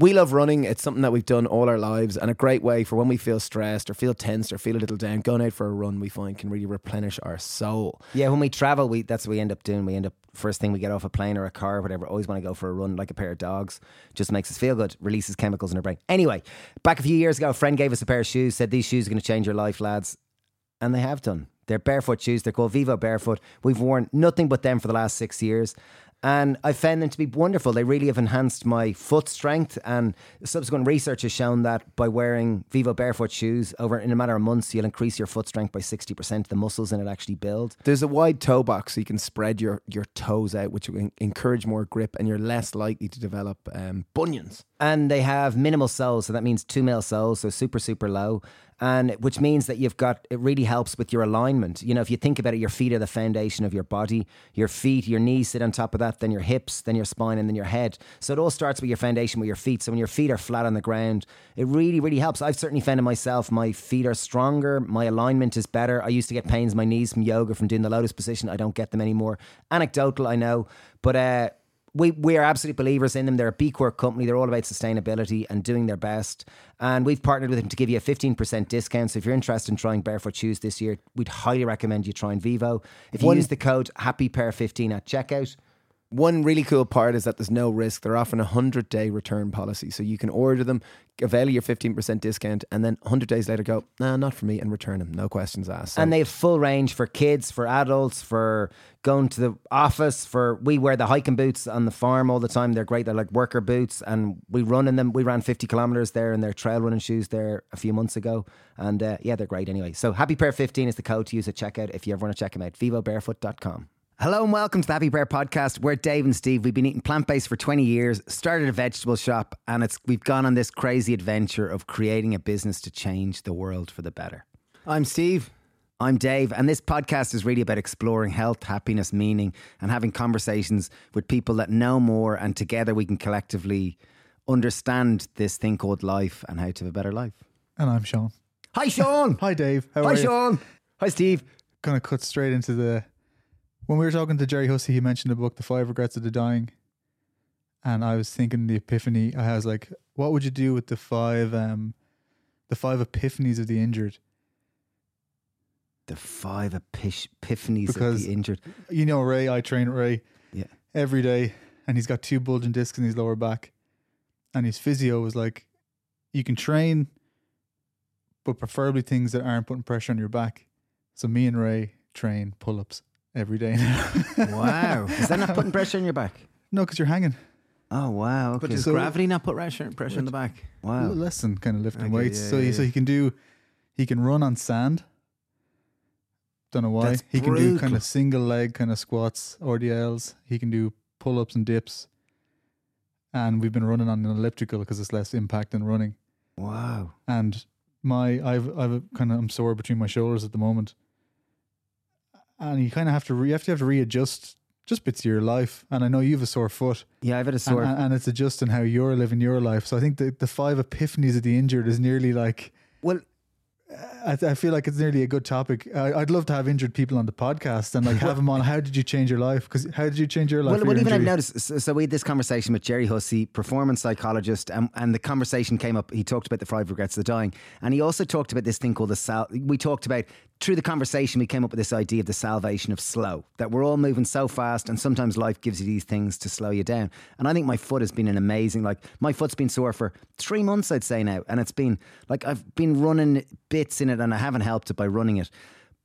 We love running. It's something that we've done all our lives, and a great way for when we feel stressed or feel tense or feel a little down. Going out for a run, we find can really replenish our soul. Yeah, when we travel, we that's what we end up doing. We end up first thing we get off a plane or a car or whatever. Always want to go for a run like a pair of dogs. Just makes us feel good. Releases chemicals in our brain. Anyway, back a few years ago, a friend gave us a pair of shoes. Said these shoes are going to change your life, lads, and they have done. They're barefoot shoes. They're called Vivo Barefoot. We've worn nothing but them for the last six years. And I found them to be wonderful. They really have enhanced my foot strength. And subsequent research has shown that by wearing Vivo barefoot shoes over in a matter of months, you'll increase your foot strength by 60%. The muscles in it actually build. There's a wide toe box so you can spread your, your toes out, which will encourage more grip and you're less likely to develop um, bunions. And they have minimal soles. So that means two mil soles. So super, super low and which means that you've got it really helps with your alignment. You know, if you think about it, your feet are the foundation of your body. Your feet, your knees sit on top of that, then your hips, then your spine, and then your head. So it all starts with your foundation with your feet. So when your feet are flat on the ground, it really, really helps. I've certainly found it myself. My feet are stronger. My alignment is better. I used to get pains in my knees from yoga, from doing the lotus position. I don't get them anymore. Anecdotal, I know, but uh, we we are absolute believers in them. They're a B Corp company. They're all about sustainability and doing their best. And we've partnered with them to give you a 15% discount. So if you're interested in trying barefoot shoes this year, we'd highly recommend you trying Vivo. If you One, use the code HappyPear15 at checkout, one really cool part is that there's no risk. They're offering a 100 day return policy. So you can order them, avail your 15% discount, and then 100 days later go, nah, not for me, and return them. No questions asked. So. And they have full range for kids, for adults, for going to the office, for we wear the hiking boots on the farm all the time. They're great. They're like worker boots, and we run in them. We ran 50 kilometers there in their trail running shoes there a few months ago. And uh, yeah, they're great anyway. So Happy Pear 15 is the code to use at checkout if you ever want to check them out. VivoBarefoot.com. Hello and welcome to the Happy Pear podcast. We're Dave and Steve. We've been eating plant based for 20 years, started a vegetable shop, and it's we've gone on this crazy adventure of creating a business to change the world for the better. I'm Steve. I'm Dave, and this podcast is really about exploring health, happiness, meaning, and having conversations with people that know more, and together we can collectively understand this thing called life and how to have a better life. And I'm Sean. Hi, Sean. Hi, Dave. How Hi, Sean. Hi, Steve. Gonna cut straight into the when we were talking to Gerry Hussey, he mentioned the book, The Five Regrets of the Dying. And I was thinking the epiphany. I was like, what would you do with the five um the five epiphanies of the injured? The five epiphanies because, of the injured. You know Ray, I train Ray yeah. every day and he's got two bulging discs in his lower back. And his physio was like, you can train, but preferably things that aren't putting pressure on your back. So me and Ray train pull ups every day now. wow. Is that not putting pressure on your back? No, because you're hanging. Oh wow! Okay. But does so, gravity not put pressure pressure on the back? Wow, less than kind of lifting okay, weights. Yeah, so he, so he can do, he can run on sand. Don't know why. That's he brutal. can do kind of single leg kind of squats, RDLs. He can do pull ups and dips. And we've been running on an elliptical because it's less impact than running. Wow! And my I've I've kind of I'm sore between my shoulders at the moment and you kind of have to re- you have to have to readjust just bits of your life. And I know you have a sore foot. Yeah, I've had a sore, and, and, it's adjusting how you're living your life. So I think the the five epiphanies of the injured is nearly like well. I, I feel like it's nearly a good topic. I, would love to have injured people on the podcast and like have them on. How did you change your life? Because how did you change your life? Well, well even? I've noticed. So, so, we had this conversation with Gerry Hussey, performance psychologist, and, and the conversation came up. He talked about the five regrets of the dying, and he also talked about this thing called the sal. We talked about through the conversation, we came up with this idea of the salvation of slow, that we're all moving so fast, and sometimes life gives you these things to slow you down. And I think my foot has been an amazing, like, my foot's been sore for three months, I'd say now. And it's been, like, I've been running bits in it, and I haven't helped it by running it.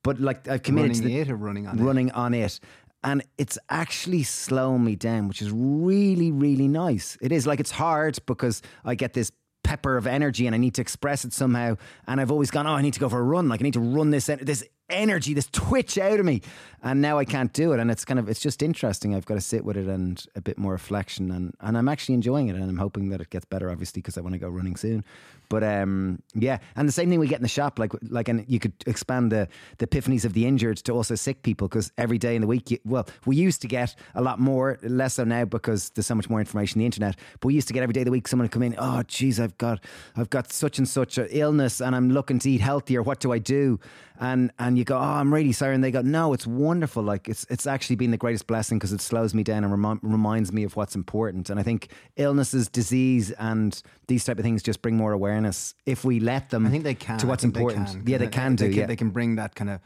But, like, I've committed running to the, it or running on running it? on it. And it's actually slowing me down, which is really, really nice. It is like it's hard because I get this pepper of energy and I need to express it somehow. And I've always gone, oh, I need to go for a run. Like I need to run this this energy, this twitch out of me. And now I can't do it. And it's kind of, it's just interesting. I've got to sit with it and a bit more reflection. And, and I'm actually enjoying it. And I'm hoping that it gets better, obviously, because I want to go running soon. But um, yeah, and the same thing we get in the shop, like like, and you could expand the the epiphanies of the injured to also sick people because every day in the week, you, well, we used to get a lot more, less so now because there's so much more information on the internet. But we used to get every day of the week someone would come in, oh, geez, I've got I've got such and such an illness, and I'm looking to eat healthier. What do I do? And and you you go, "Oh, I'm really sorry," and they go, "No, it's wonderful. Like it's it's actually been the greatest blessing because it slows me down and remi- reminds me of what's important." And I think illnesses, disease, and these type of things just bring more awareness if we let them. I think they can. to what's think they important. can, yeah, they can do. They yeah. they can bring that kind of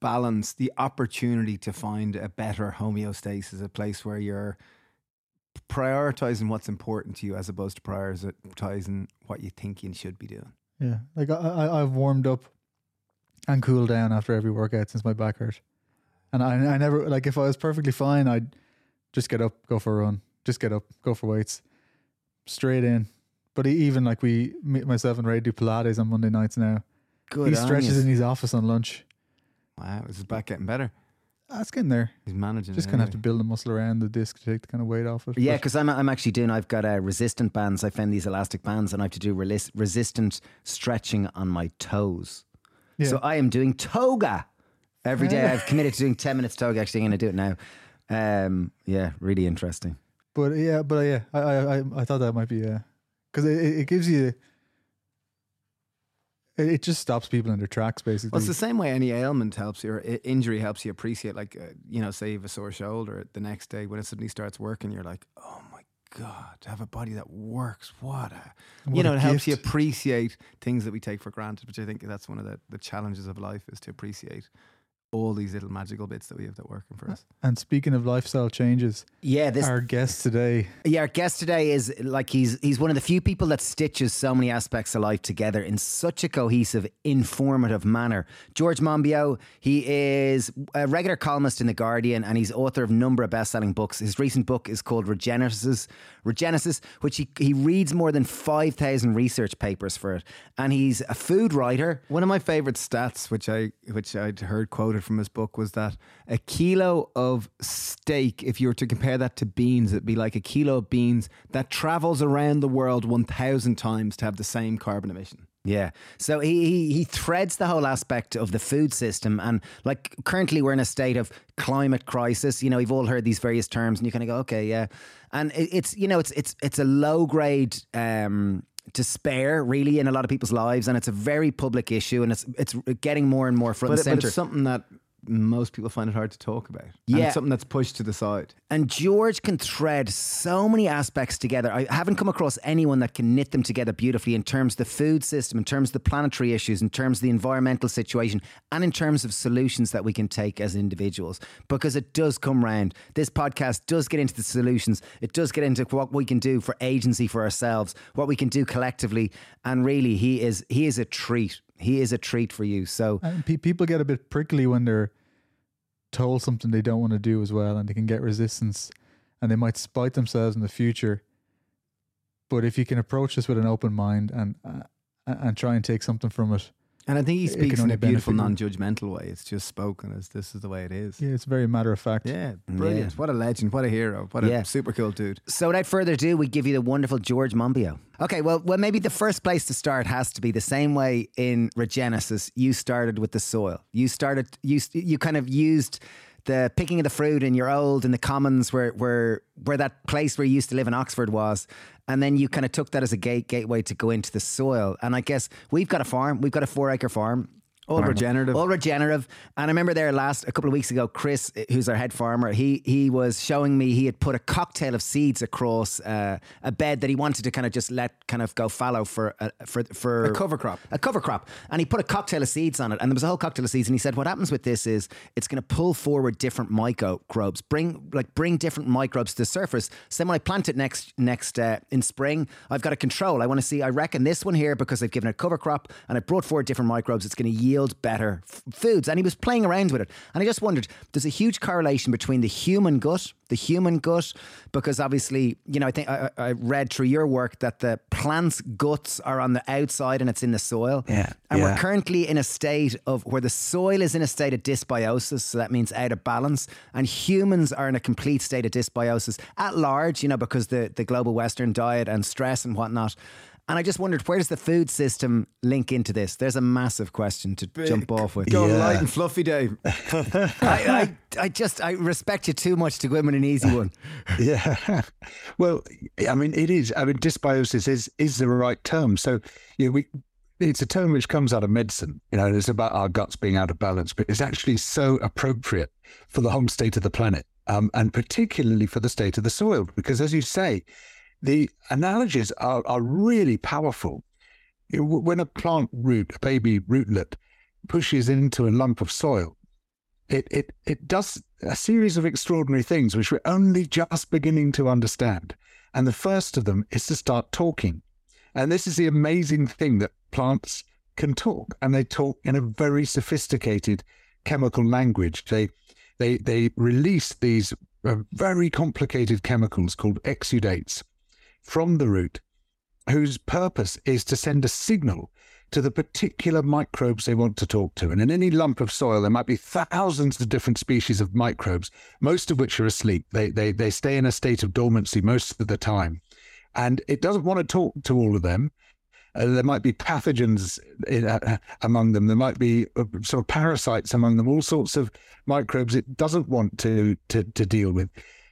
balance, the opportunity to find a better homeostasis, a place where you're prioritizing what's important to you as opposed to prioritizing what you think you should be doing. Yeah, like I, I I've warmed up and cool down after every workout since my back hurt, and I I never like if I was perfectly fine, I'd just get up, go for a run, just get up, go for weights, straight in. But even like we, myself and Ray do Pilates on Monday nights now. Good he stretches you. in his office on lunch. Wow, is his back getting better? That's getting there. He's managing. Just gonna of have to build the muscle around the disc to take the kind of weight off it. Yeah, because I'm I'm actually doing. I've got uh, resistant bands. I found these elastic bands, and I have to do relis- resistant stretching on my toes. Yeah. So I am doing toga every day. I've committed to doing ten minutes toga. Actually, I'm going to do it now. Um, yeah, really interesting. But yeah, but yeah, I I I, I thought that might be yeah, because it, it it gives you. It, it just stops people in their tracks, basically. Well, it's the same way any ailment helps you, or injury helps you appreciate. Like, uh, you know, say you have a sore shoulder, the next day when it suddenly starts working, you're like, oh my God, to have a body that works, what a. What you know, a it helps you appreciate things that we take for granted, which I think that's one of the, the challenges of life is to appreciate all these little magical bits that we have that working for us. And speaking of lifestyle changes, Yeah, this our guest today, Yeah, our guest today is like he's he's one of the few people that stitches so many aspects of life together in such a cohesive, informative manner. George Monbiot, he is a regular columnist in the Guardian, and he's author of a number of best-selling books. His recent book is called Regenesis, Regenesis, which he he reads more than five thousand research papers for it, and he's a food writer. One of my favorite stats, which I which I'd heard quoted from his book, was that a kilo of steak, if you were to compare that to beans, it'd be like a kilo of beans that travels around the world one thousand times to have the same carbon emission. Yeah. So he, he he threads the whole aspect of the food system and like currently we're in a state of climate crisis. You know, we've all heard these various terms and you kind of go, okay, yeah. And it, it's you know, it's it's it's a low grade um despair really in a lot of people's lives and it's a very public issue and it's it's getting more and more front But, and it- but it's something that most people find it hard to talk about. And Yeah. it's something that's pushed to the side. And George can thread so many aspects together. I haven't come across anyone that can knit them together beautifully in terms of the food system, in terms of the planetary issues, in terms of the environmental situation, and in terms of solutions that we can take as individuals. Because it does come round. This podcast does get into the solutions. It does get into what we can do for agency for ourselves, what we can do collectively. And really, he is he is a treat. He is a treat for you. So pe- people get a bit prickly when they're told something they don't want to do as well, and they can get resistance, and they might spite themselves in the future. But if you can approach this with an open mind and uh, and try and take something from it, And I think he speaks in a beautiful, non-judgmental way. It's just spoken as this is the way it is. yeah, it's very matter of fact. Yeah, brilliant. What a legend. What a hero. What a super cool dude. So without further ado, we give you the wonderful George Monbiot. Okay, well, well, maybe the first place to start has to be the same way in Regenesis. You started with the soil. You started. You you kind of used the picking of the fruit in your old in the commons where where where that place where you used to live in Oxford was. And then you kind of took that as a gate gateway to go into the soil. And I guess we've got a farm. We've got a four acre farm. All regenerative. All regenerative. And I remember there last a couple of weeks ago, Chris, who's our head farmer, he he was showing me he had put a cocktail of seeds across uh, a bed that he wanted to kind of just let kind of go fallow for uh, for for A cover crop. a cover crop, and he put a cocktail of seeds on it, and there was a whole cocktail of seeds, and he said, "What happens with this is it's going to pull forward different microbes, bring like bring different microbes to the surface. So then when I plant it next next uh, in spring, I've got a control. I want to see. I reckon this one here because I've given it a cover crop and it brought forward different microbes. It's going to yield better f- foods." And he was playing around with it, and I just wondered, there's a huge correlation between the human gut, the human gut, because obviously, you know, I think I, I read through your work that the plant's guts are on the outside and it's in the soil. Yeah, And we're currently in a state of where the soil is in a state of dysbiosis. So that means out of balance. And humans are in a complete state of dysbiosis at large, you know, because the, the global Western diet and stress and whatnot. And I just wondered, where does the food system link into this? There's a massive question to jump off with. Go Yeah. light and fluffy, Dave. I, I, I just, I respect you too much to go in with an easy one. Yeah. Well, I mean, it is. I mean, dysbiosis is is the right term. So, you know, we it's a term which comes out of medicine. You know, and it's about our guts being out of balance, but it's actually so appropriate for the whole state of the planet, um, and particularly for the state of the soil. Because, as you say, the analogies are, are really powerful. When a plant root, a baby rootlet, pushes into a lump of soil, it, it, it does a series of extraordinary things which we're only just beginning to understand. And the first of them is to start talking. And this is the amazing thing that plants can talk, and they talk in a very sophisticated chemical language. They they they release these uh, very complicated chemicals called exudates from the root, whose purpose is to send a signal to the particular microbes they want to talk to. And in any lump of soil, there might be thousands of different species of microbes, most of which are asleep. They, they, they stay in a state of dormancy most of the time. And it doesn't want to talk to all of them. Uh, there might be pathogens in, uh, among them. There might be uh, sort of parasites among them, all sorts of microbes it doesn't want to, to, to deal with.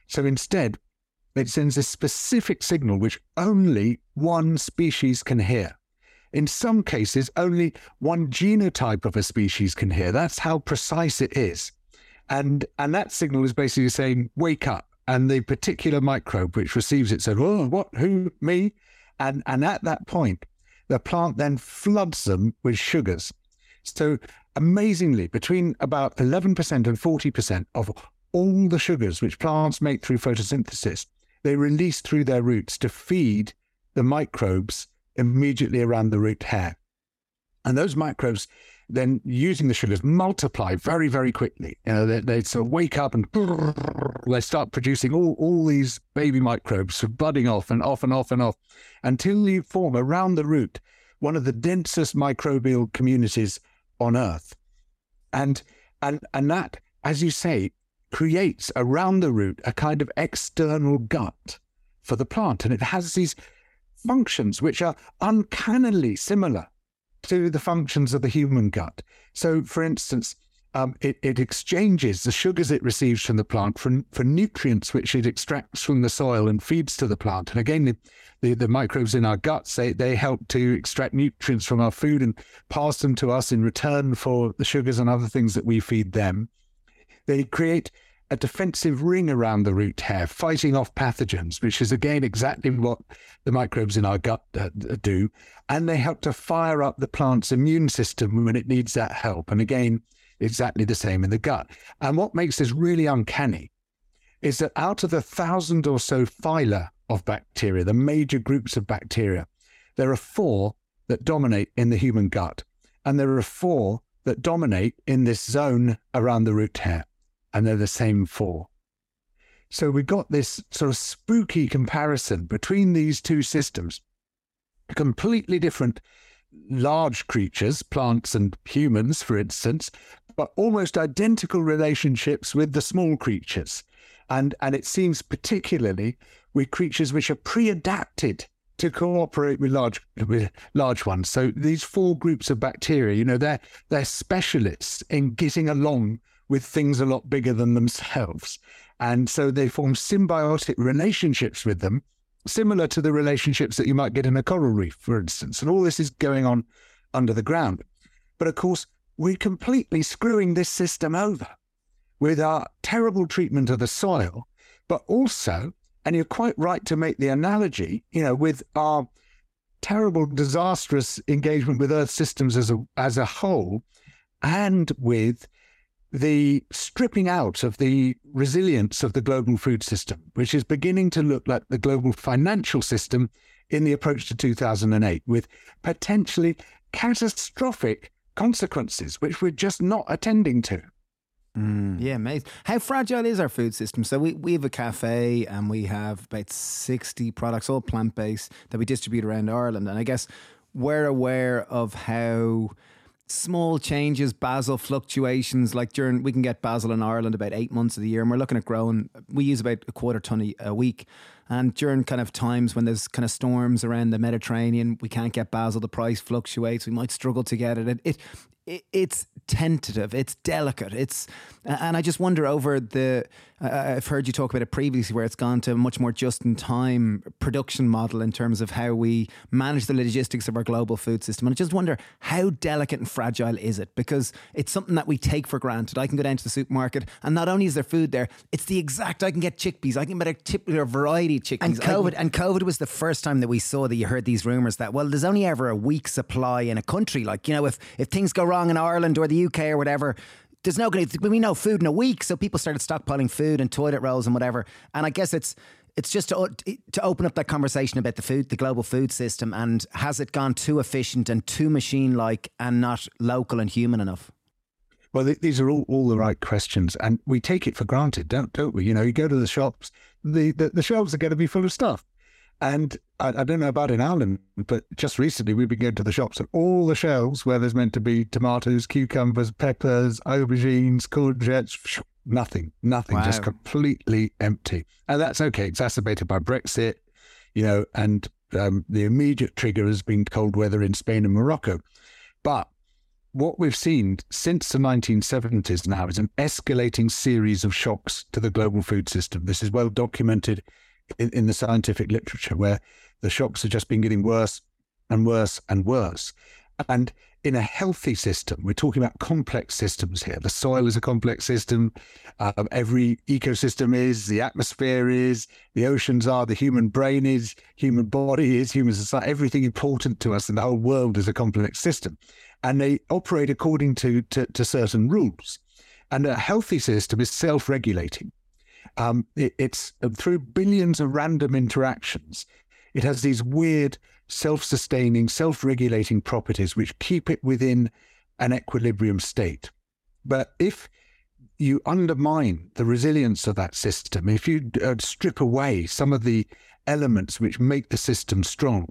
So instead, it sends a specific signal which only one species can hear. In some cases, only one genotype of a species can hear. That's how precise it is. And, and that signal is basically saying, wake up. And the particular microbe which receives it said, oh, what, who, me? And, and at that point, the plant then floods them with sugars. So amazingly, between about 11% and 40% of all the sugars which plants make through photosynthesis, they release through their roots to feed the microbes immediately around the root hair. And those microbes then using the sugars multiply very, very quickly. You know, they, they sort of wake up and they start producing all, all these baby microbes budding off and off and off and off until you form around the root one of the densest microbial communities on Earth. And and and that, as you say, creates around the root a kind of external gut for the plant. And it has these functions which are uncannily similar to the functions of the human gut. So, for instance, um, it, it, exchanges the sugars it receives from the plant for, for nutrients which it extracts from the soil and feeds to the plant. And again, the, the, the, microbes in our guts, they, they help to extract nutrients from our food and pass them to us in return for the sugars and other things that we feed them. They create a defensive ring around the root hair, fighting off pathogens, which is again exactly what the microbes in our gut uh, do. And they help to fire up the plant's immune system when it needs that help. And again, exactly the same in the gut. And what makes this really uncanny is that out of the thousand or so phyla of bacteria, the major groups of bacteria, there are four that dominate in the human gut. And there are four that dominate in this zone around the root hair and they're the same four. So we've got this sort of spooky comparison between these two systems. Completely different large creatures, plants and humans, for instance, but almost identical relationships with the small creatures. And, and it seems particularly with creatures which are pre-adapted to cooperate with large with large ones. So these four groups of bacteria, you know, they're they're specialists in getting along with things a lot bigger than themselves. And so they form symbiotic relationships with them, similar to the relationships that you might get in a coral reef, for instance. And all this is going on under the ground. But of course, we're completely screwing this system over with our terrible treatment of the soil, but also, and you're quite right to make the analogy, you know, with our terrible, disastrous engagement with Earth systems as a, as a whole, and with the stripping out of the resilience of the global food system, which is beginning to look like the global financial system in the approach to 2008, with potentially catastrophic consequences, which we're just not attending to. Mm. Yeah, amazing. How fragile is our food system? So we, we have a cafe and we have about 60 products, all plant based, that we distribute around Ireland. And I guess we're aware of how small changes, basil fluctuations. Like during, we can get basil in Ireland about eight months of the year, and we're looking at growing. We use about a quarter ton a, week. And during kind of times when there's kind of storms around the Mediterranean, we can't get basil. The price fluctuates. We might struggle to get it. It, it, it it's tentative. It's delicate. It's, and I just wonder over the I've heard you talk about it previously, where it's gone to a much more just-in-time production model in terms of how we manage the logistics of our global food system. And I just wonder how delicate and fragile is it? Because it's something that we take for granted. I can go down to the supermarket, and not only is there food there, it's the exact. I can get chickpeas. I can get a particular variety of chickpeas. And COVID, and COVID was the first time that we saw that you heard these rumors that well, there's only ever a week supply in a country. Like you know, if if things go wrong in Ireland or the UK or whatever there's no going to we know food in a week, so people started stockpiling food and toilet rolls and whatever. And I guess it's it's just to, to open up that conversation about the food, the global food system, and has it gone too efficient and too machine like and not local and human enough? Well, th- these are all, all the right questions, and we take it for granted, don't don't we? You know, you go to the shops, the, the, the shelves are going to be full of stuff. And I, I, don't know about in Ireland, but just recently we've been going to the shops and all the shelves where there's meant to be tomatoes, cucumbers, peppers, aubergines, courgettes, nothing, nothing, wow. just completely empty. And that's okay, exacerbated by Brexit, you know, and um, the immediate trigger has been cold weather in Spain and Morocco. But what we've seen since the 1970s now is an escalating series of shocks to the global food system. This is well documented in, in the scientific literature where the shocks have just been getting worse and worse and worse. And in a healthy system, we're talking about complex systems here. The soil is a complex system. Um, every ecosystem is, the atmosphere is, the oceans are, the human brain is, human body is, human society, everything important to us in the whole world is a complex system. And they operate according to, to, to certain rules. And a healthy system is self regulating. Um, it, it's uh, through billions of random interactions. It has these weird self-sustaining, self-regulating properties which keep it within an equilibrium state. But if you undermine the resilience of that system, if you uh, strip away some of the elements which make the system strong,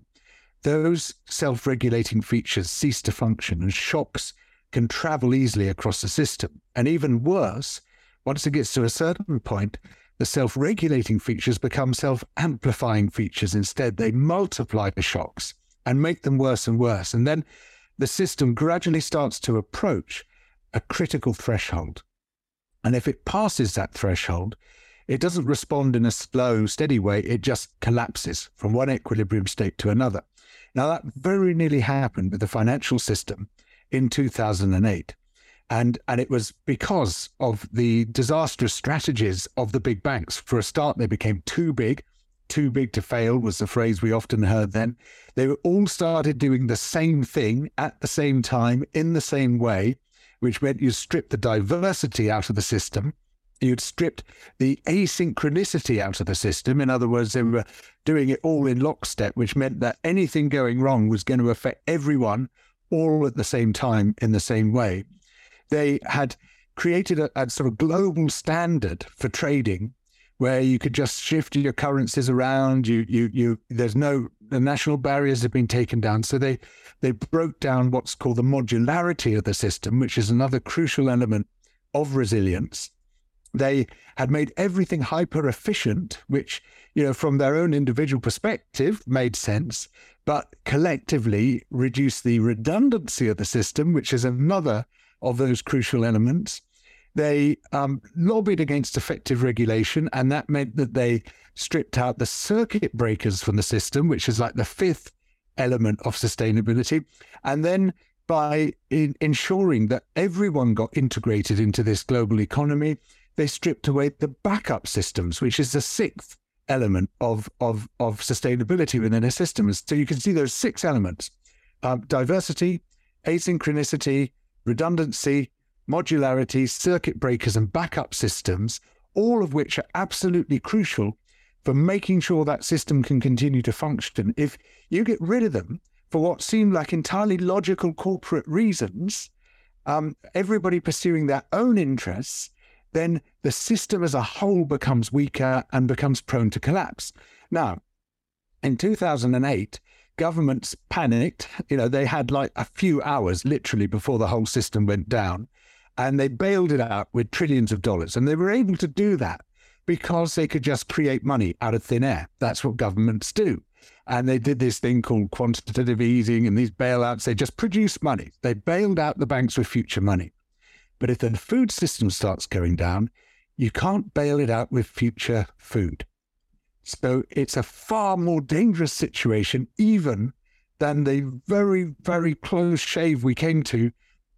those self regulating features cease to function and shocks can travel easily across the system. And even worse, once it gets to a certain point, the self regulating features become self amplifying features instead. They multiply the shocks and make them worse and worse. And then the system gradually starts to approach a critical threshold. And if it passes that threshold, it doesn't respond in a slow, steady way. It just collapses from one equilibrium state to another. Now, that very nearly happened with the financial system in 2008. And, and it was because of the disastrous strategies of the big banks. For a start, they became too big. Too big to fail was the phrase we often heard then. They all started doing the same thing at the same time in the same way, which meant you stripped the diversity out of the system. You'd stripped the asynchronicity out of the system. In other words, they were doing it all in lockstep, which meant that anything going wrong was going to affect everyone all at the same time in the same way they had created a, a sort of global standard for trading where you could just shift your currencies around. You, you, you. There's no the national barriers have been taken down, so they they broke down what's called the modularity of the system, which is another crucial element of resilience. They had made everything hyper efficient, which you know from their own individual perspective made sense, but collectively reduced the redundancy of the system, which is another of those crucial elements. They um, lobbied against effective regulation, and that meant that they stripped out the circuit breakers from the system, which is like the fifth element of sustainability. And then by in ensuring that everyone got integrated into this global economy, they stripped away the backup systems, which is the sixth element of, of, of sustainability within a system. So you can see those six elements um, diversity, asynchronicity, redundancy, modularity, circuit breakers, and backup systems, all of which are absolutely crucial for making sure that system can continue to function. If you get rid of them for what seem like entirely logical corporate reasons, um, everybody pursuing their own interests, then the system as a whole becomes weaker and becomes prone to collapse. Now, in 2008, governments panicked. You know, they had like a few hours literally before the whole system went down and they bailed it out with trillions of dollars. And they were able to do that because they could just create money out of thin air. That's what governments do. And they did this thing called quantitative easing and these bailouts. They just produced money. They bailed out the banks with future money. But if the food system starts going down, you can't bail it out with future food. So it's a far more dangerous situation, even than the very, very close shave we came to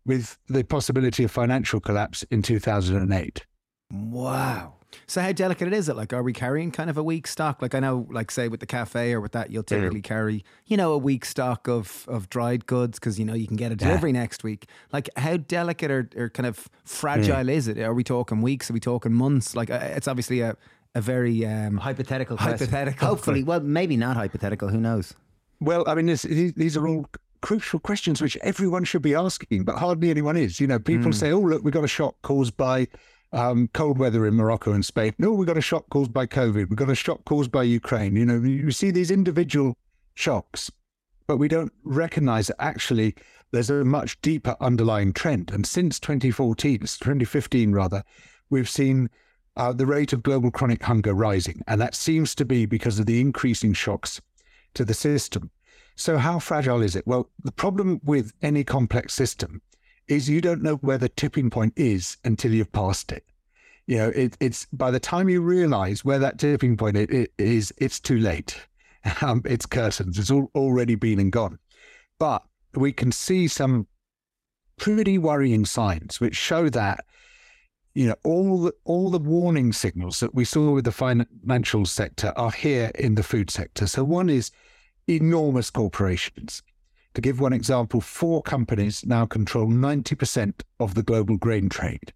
with the possibility of financial collapse in 2008. Wow. So how delicate is it? Like, are we carrying kind of a weak stock? Like I know, like say with the cafe or with that, you'll typically carry, you know, a weak stock of of dried goods because you know you can get a delivery yeah. next week. Like, how delicate or, or kind of fragile is it? Are we talking weeks? Are we talking months? Like, uh, it's obviously a a very um, hypothetical. Hypothetical. Hopefully, well, maybe not hypothetical. Who knows? Well, I mean, this, these are all crucial questions which everyone should be asking, but hardly anyone is. You know, people mm. say, "Oh, look, we got a shock caused by." um, cold weather in Morocco and Spain. No, we got a shock caused by COVID. We got a shock caused by Ukraine. You know, you see these individual shocks, but we don't recognize that actually there's a much deeper underlying trend. And since 2014, 2015 rather, we've seen uh, the rate of global chronic hunger rising. And that seems to be because of the increasing shocks to the system. So, how fragile is it? Well, the problem with any complex system is you don't know where the tipping point is until you've passed it. You know, it, it's by the time you realize where that tipping point it, it is, it's too late. Um, it's curtains. It's all, already been and gone. But we can see some pretty worrying signs which show that you know all the, all the warning signals that we saw with the financial sector are here in the food sector. So one is enormous corporations to give one example, four companies now control 90% of the global grain trade.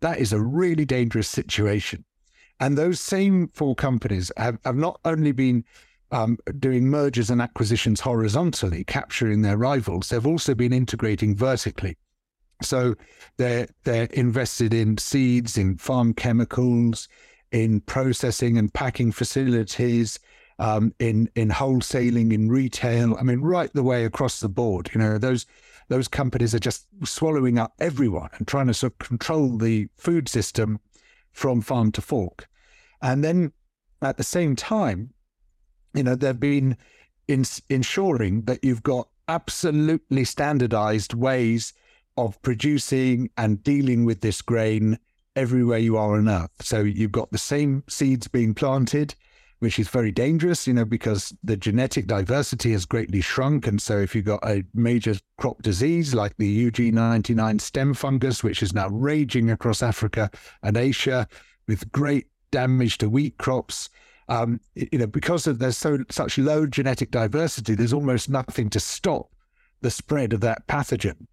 That is a really dangerous situation. And those same four companies have, have not only been um, doing mergers and acquisitions horizontally, capturing their rivals, they've also been integrating vertically. So they're they're invested in seeds, in farm chemicals, in processing and packing facilities, um, in in wholesaling, in retail. I mean, right the way across the board. You know, those those companies are just swallowing up everyone and trying to sort of control the food system from farm to fork. And then at the same time, you know, they've been in, ensuring that you've got absolutely standardized ways of producing and dealing with this grain everywhere you are on earth. So you've got the same seeds being planted, which is very dangerous, you know, because the genetic diversity has greatly shrunk. And so if you've got a major crop disease like the UG99 stem fungus, which is now raging across Africa and Asia with great damage to wheat crops, um, you know, because there's so such low genetic diversity, there's almost nothing to stop the spread of that pathogen.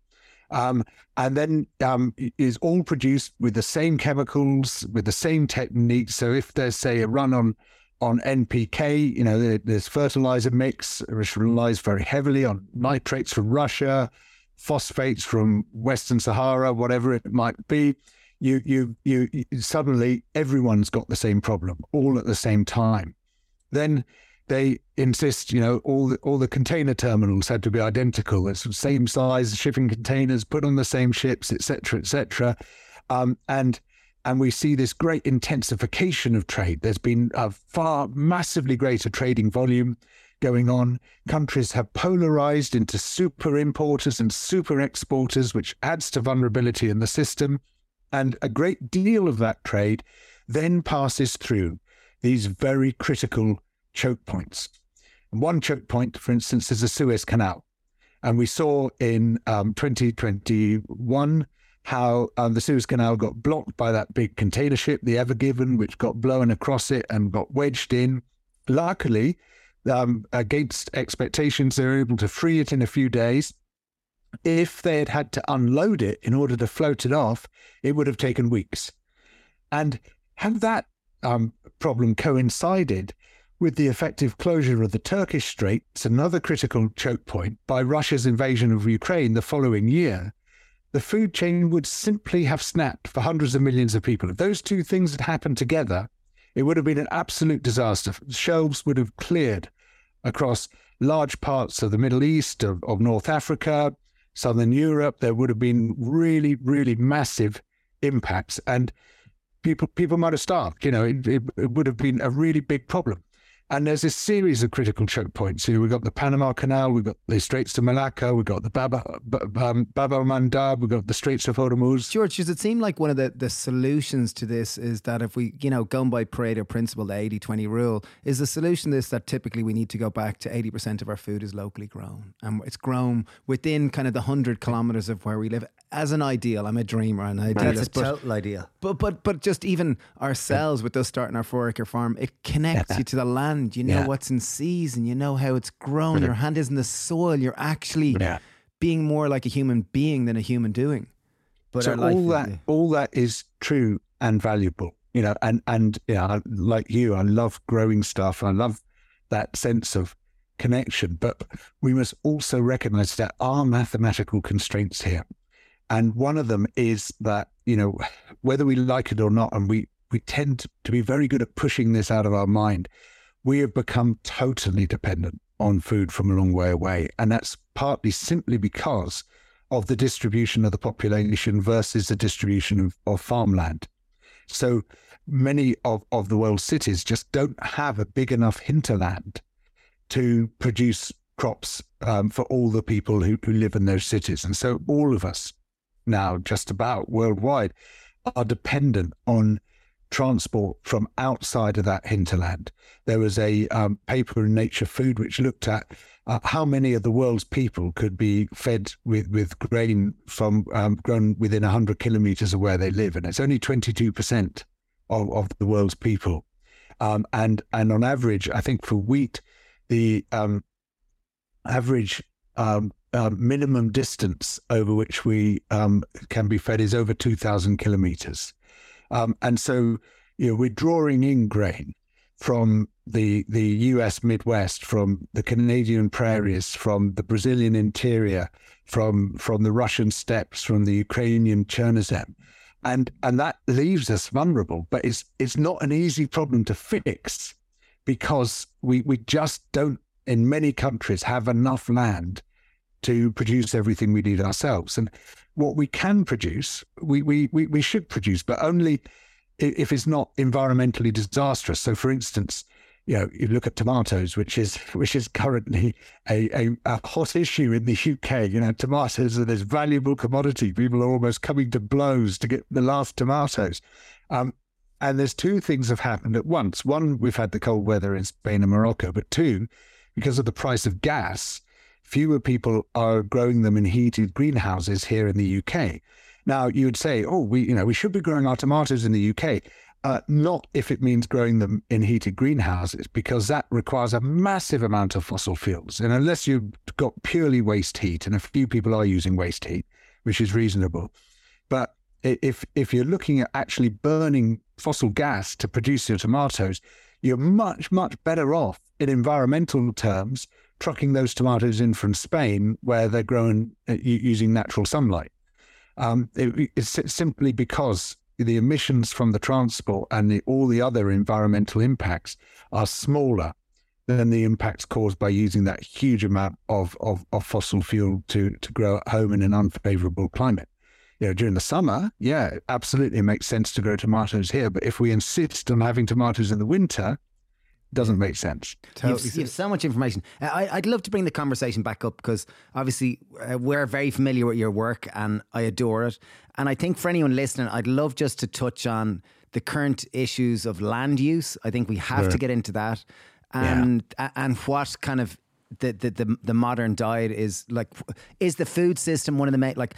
Um, and then um, is all produced with the same chemicals, with the same techniques. So if there's, say, a run on on NPK. You know, there's fertilizer mix, which relies very heavily on nitrates from Russia, phosphates from Western Sahara, whatever it might be. You, you, you suddenly everyone's got the same problem all at the same time. Then they insist, you know, all the, all the container terminals had to be identical. It's the same size shipping containers, put on the same ships, etc., etc. Um, and and we see this great intensification of trade. There's been a far massively greater trading volume going on. Countries have polarized into super importers and super exporters, which adds to vulnerability in the system. And a great deal of that trade then passes through these very critical choke points. And one choke point, for instance, is the Suez Canal. And we saw in um, 2021 how um, the Suez Canal got blocked by that big container ship, the Ever Given, which got blown across it and got wedged in. Luckily, um, against expectations, they were able to free it in a few days. If they had had to unload it in order to float it off, it would have taken weeks. And had that um, problem coincided with the effective closure of the Turkish Straits, another critical choke point, by Russia's invasion of Ukraine the following year, the food chain would simply have snapped for hundreds of millions of people. If those two things had happened together, it would have been an absolute disaster. Shelves would have cleared across large parts of the Middle East, of, of North Africa, Southern Europe. There would have been really, really massive impacts, and people people might have starved. You know, it, it, it would have been a really big problem. And there's a series of critical choke points. You know, we've got the Panama Canal, we've got the Straits of Malacca, we've got the Baba, um, Baba Mandab, we've got the Straits of Hormuz. George, does it seem like one of the, the solutions to this is that if we, you know, going by Pareto principle, the 80 20 rule, is the solution to this that typically we need to go back to 80% of our food is locally grown and it's grown within kind of the 100 kilometres of where we live? As an ideal, I'm a dreamer and I That's a total ideal. But, but, but just even ourselves with us starting our four acre farm, it connects yeah. you to the land. You know yeah. what's in season, you know how it's grown, your hand is in the soil, you're actually yeah. being more like a human being than a human doing. But so all that, all that is true and valuable, you know, and, and yeah, like you, I love growing stuff. I love that sense of connection, but we must also recognize that are mathematical constraints here. And one of them is that, you know, whether we like it or not, and we, we tend to be very good at pushing this out of our mind, we have become totally dependent on food from a long way away. And that's partly simply because of the distribution of the population versus the distribution of, of farmland. So many of, of the world's cities just don't have a big enough hinterland to produce crops um, for all the people who, who live in those cities. And so all of us now, just about worldwide, are dependent on transport from outside of that hinterland. There was a um, paper in Nature Food which looked at uh, how many of the world's people could be fed with, with grain from um, grown within 100 kilometers of where they live. And it's only 22% of, of the world's people. Um, and, and on average, I think for wheat, the um, average um, uh, minimum distance over which we um, can be fed is over 2,000 kilometers. Um, and so, you know, we're drawing in grain from the the U.S. Midwest, from the Canadian prairies, from the Brazilian interior, from from the Russian steppes, from the Ukrainian Chernozem, and and that leaves us vulnerable. But it's it's not an easy problem to fix because we we just don't in many countries have enough land to produce everything we need ourselves. And what we can produce, we, we, we, we should produce, but only if it's not environmentally disastrous. So, for instance, you know, you look at tomatoes, which is which is currently a, a, a, hot issue in the UK. You know, tomatoes are this valuable commodity. People are almost coming to blows to get the last tomatoes. Um, and there's two things have happened at once. One, we've had the cold weather in Spain and Morocco, but two, because of the price of gas, fewer people are growing them in heated greenhouses here in the UK. Now you would say, oh, we you know we should be growing our tomatoes in the UK. Uh, not if it means growing them in heated greenhouses, because that requires a massive amount of fossil fuels. And unless you've got purely waste heat, and a few people are using waste heat, which is reasonable, but if if you're looking at actually burning fossil gas to produce your tomatoes, you're much much better off in environmental terms trucking those tomatoes in from Spain where they're grown uh, using natural sunlight. Um, it, it's simply because the emissions from the transport and the, all the other environmental impacts are smaller than the impacts caused by using that huge amount of, of, of fossil fuel to, to grow at home in an unfavorable climate. You know, during the summer, yeah, absolutely makes sense to grow tomatoes here. But if we insist on having tomatoes in the winter, doesn't make sense. Totally. You've, you've so much information. Uh, I, would love to bring the conversation back up because obviously uh, we're very familiar with your work and I adore it. And I think for anyone listening, I'd love just to touch on the current issues of land use. I think we have to get into that, and yeah. and what kind of the, the, the the modern diet is like is the food system one of the main like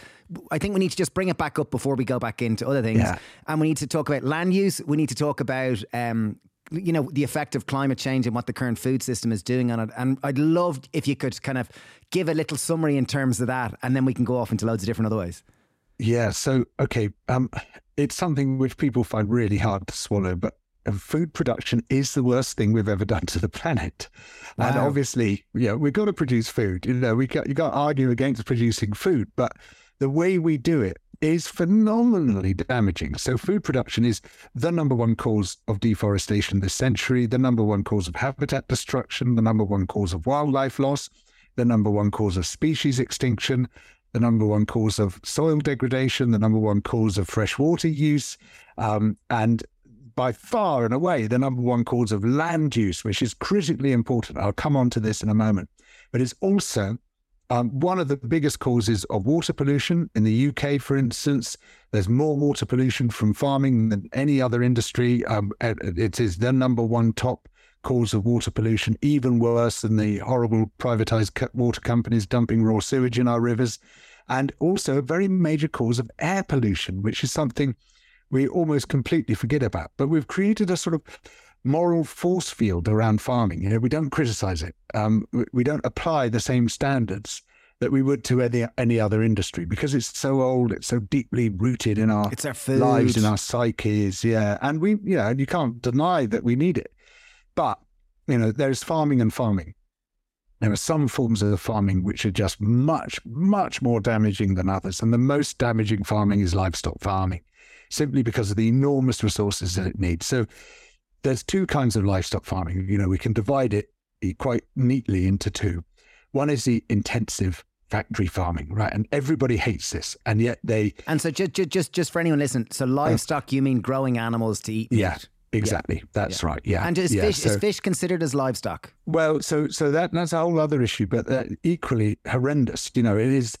I think we need to just bring it back up before we go back into other things yeah. and we need to talk about land use we need to talk about um, you know the effect of climate change and what the current food system is doing on it. And I'd love if you could kind of give a little summary in terms of that, and then we can go off into loads of different other ways. Yeah. So okay, um, it's something which people find really hard to swallow, but food production is the worst thing we've ever done to the planet. Wow. And obviously, you know, we've got to produce food. You know, we got you got to argue against producing food, but the way we do it is phenomenally damaging. So, food production is the number one cause of deforestation this century, the number one cause of habitat destruction, the number one cause of wildlife loss, the number one cause of species extinction, the number one cause of soil degradation, the number one cause of freshwater use. Um, and by far and away the number one cause of land use, which is critically important. I'll come on to this in a moment. But it's also um, one of the biggest causes of water pollution in the UK, for instance, there's more water pollution from farming than any other industry. Um, it is the number one top cause of water pollution, even worse than the horrible privatized water companies dumping raw sewage in our rivers, and also a very major cause of air pollution, which is something we almost completely forget about. But we've created a sort of moral force field around farming. You know, we don't criticize it. Um, we don't apply the same standards that we would to any any other industry because it's so old, it's so deeply rooted in our, it's our lives, in our psyches. Yeah, and we, you know, you can't deny that we need it. But you know, there's farming and farming. There are some forms of farming which are just much, much more damaging than others, and the most damaging farming is livestock farming, simply because of the enormous resources that it needs. So there's two kinds of livestock farming. You know, we can divide it quite neatly into two. One is the intensive factory farming, right? And everybody hates this, and yet they. And so, just just just for anyone listening, so livestock, you mean growing animals to eat? Yeah, exactly. Yeah. That's yeah. right. Yeah. And is yeah. fish so, is fish considered as livestock? Well, so so that that's a whole other issue, but uh, equally horrendous. You know, it is.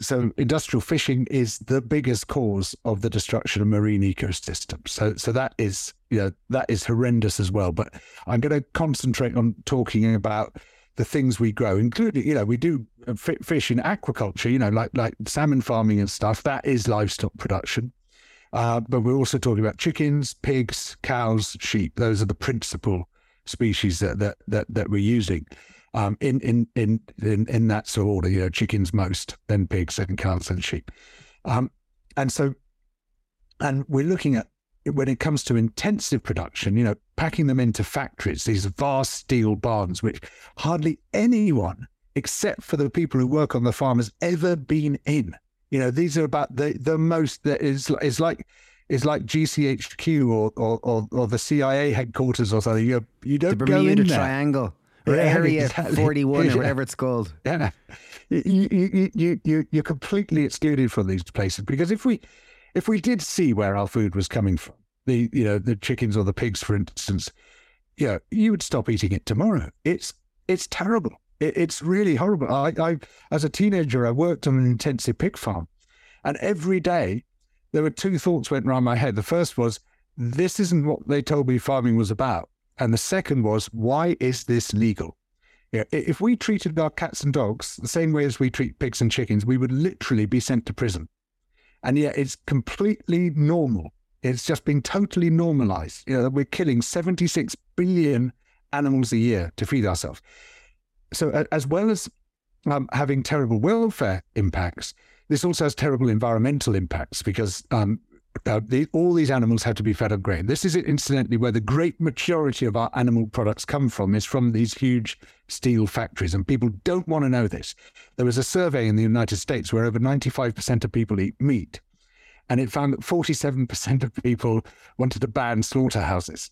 So industrial fishing is the biggest cause of the destruction of marine ecosystems. So so that is you know that is horrendous as well. But I'm going to concentrate on talking about the things we grow, including, you know, we do uh, fish in aquaculture, you know, like like salmon farming and stuff. That is livestock production. Uh, but we're also talking about chickens, pigs, cows, sheep. Those are the principal species that that that, that we're using. Um, in, in in in in that sort of order, you know, chickens most, then pigs, then cows, then sheep. Um, and so, and we're looking at when it comes to intensive production, you know, packing them into factories, these vast steel barns, which hardly anyone except for the people who work on the farm has ever been in. You know, these are about the the most that is is like is like GCHQ or, or or, or the CIA headquarters or something. You you don't the Bermuda go in Triangle. Yeah, Area exactly. 41 or whatever it's called. Yeah. You, you, you, you, you're completely excluded from these places because if we if we did see where our food was coming from, the you know the chickens or the pigs, for instance, yeah, you would stop eating it tomorrow. It's it's terrible. It, it's really horrible. I, I as a teenager, I worked on an intensive pig farm, and every day there were two thoughts went around my head. The first was, this isn't what they told me farming was about, and the second was, why is this legal? If we treated our cats and dogs the same way as we treat pigs and chickens, we would literally be sent to prison. And yet it's completely normal. It's just been totally normalized. You know, we're killing 76 billion animals a year to feed ourselves. So, as well as um, having terrible welfare impacts, this also has terrible environmental impacts because um, Uh, the, all these animals have to be fed on grain. This is incidentally where the great majority of our animal products come from is from these huge steel factories, and people don't want to know this. There was a survey in the United States where over 95% of people eat meat, and it found that 47% of people wanted to ban slaughterhouses.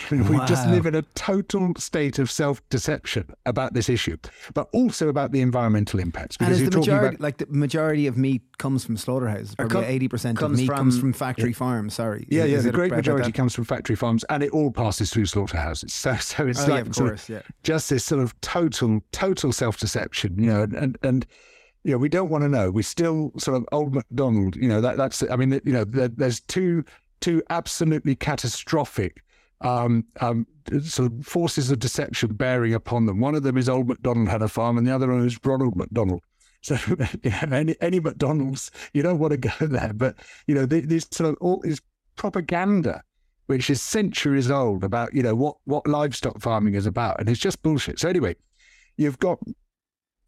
we wow. just live in a total state of self-deception about this issue, but also about the environmental impacts. Because and is the majority, about, like the majority of meat comes from slaughterhouses. Probably eighty percent of meat from, comes from factory yeah. farms. Sorry, yeah, is, yeah. Is the great majority comes from factory farms, and it all passes through slaughterhouses. So, so it's oh, like yeah, course, yeah. just this sort of total, total self-deception, you know, and and you know, we don't want to know. We still sort of old MacDonald, you know, that that's, I mean, you know, there, there's two, two absolutely catastrophic um, um, sort of forces of deception bearing upon them. One of them is old MacDonald had a farm, and the other one is Ronald McDonald. So any any McDonald's, you don't want to go there. But you know, this sort of all this propaganda, which is centuries old about you know what what livestock farming is about, and it's just bullshit. So anyway, you've got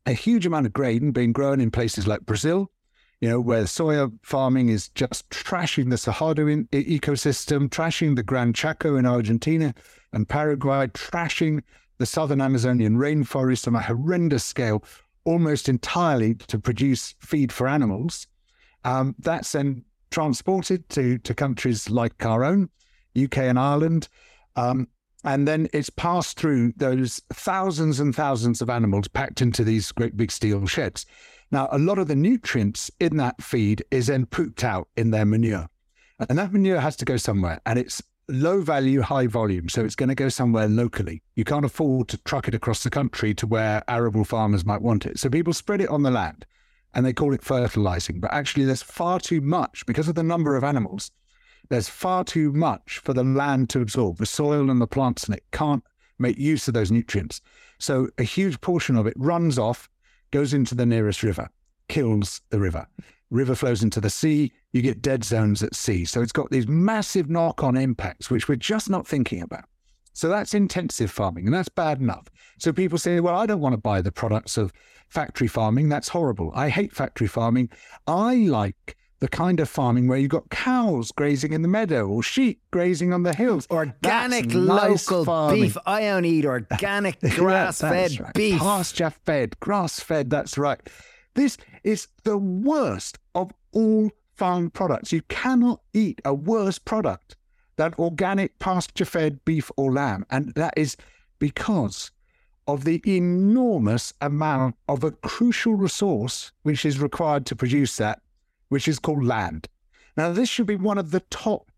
a huge amount of grain being grown in places like Brazil, you know, where soya farming is just trashing the Cerrado in, ecosystem, trashing the Gran Chaco in Argentina and Paraguay, trashing the southern Amazonian rainforest on a horrendous scale, almost entirely to produce feed for animals. Um, that's then transported to, to countries like our own, UK and Ireland. Um, and then it's passed through those thousands and thousands of animals packed into these great big steel sheds. Now, a lot of the nutrients in that feed is then pooped out in their manure. And that manure has to go somewhere. And it's low value, high volume. So it's going to go somewhere locally. You can't afford to truck it across the country to where arable farmers might want it. So people spread it on the land and they call it fertilizing. But actually, there's far too much because of the number of animals. There's far too much for the land to absorb, the soil and the plants, and it can't make use of those nutrients. So a huge portion of it runs off, goes into the nearest river, kills the river. River flows into the sea, you get dead zones at sea. So it's got these massive knock on impacts, which we're just not thinking about. So that's intensive farming, and that's bad enough. So people say, well, I don't want to buy the products of factory farming. That's horrible. I hate factory farming. I like the kind of farming where you've got cows grazing in the meadow or sheep grazing on the hills. Organic nice local farming. beef. I only eat organic grass fed right. beef. Pasture fed, grass fed. That's right. This is the worst of all farm products. You cannot eat a worse product than organic pasture fed beef or lamb. And that is because of the enormous amount of a crucial resource which is required to produce that, which is called land. Now, this should be one of the top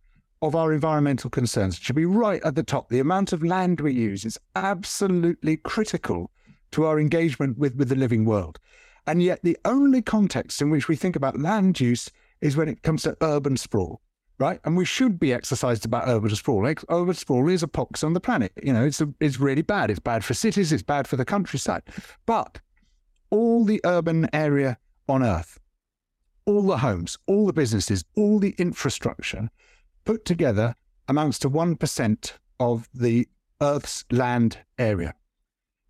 of our environmental concerns. It should be right at the top. The amount of land we use is absolutely critical to our engagement with, with the living world. And yet, the only context in which we think about land use is when it comes to urban sprawl right? And we should be exercised about urban sprawl. Urban sprawl is a pox on the planet. You know, it's a, it's really bad. It's bad for cities. It's bad for the countryside. But all the urban area on Earth, all the homes, all the businesses, all the infrastructure put together amounts to one percent of the Earth's land area.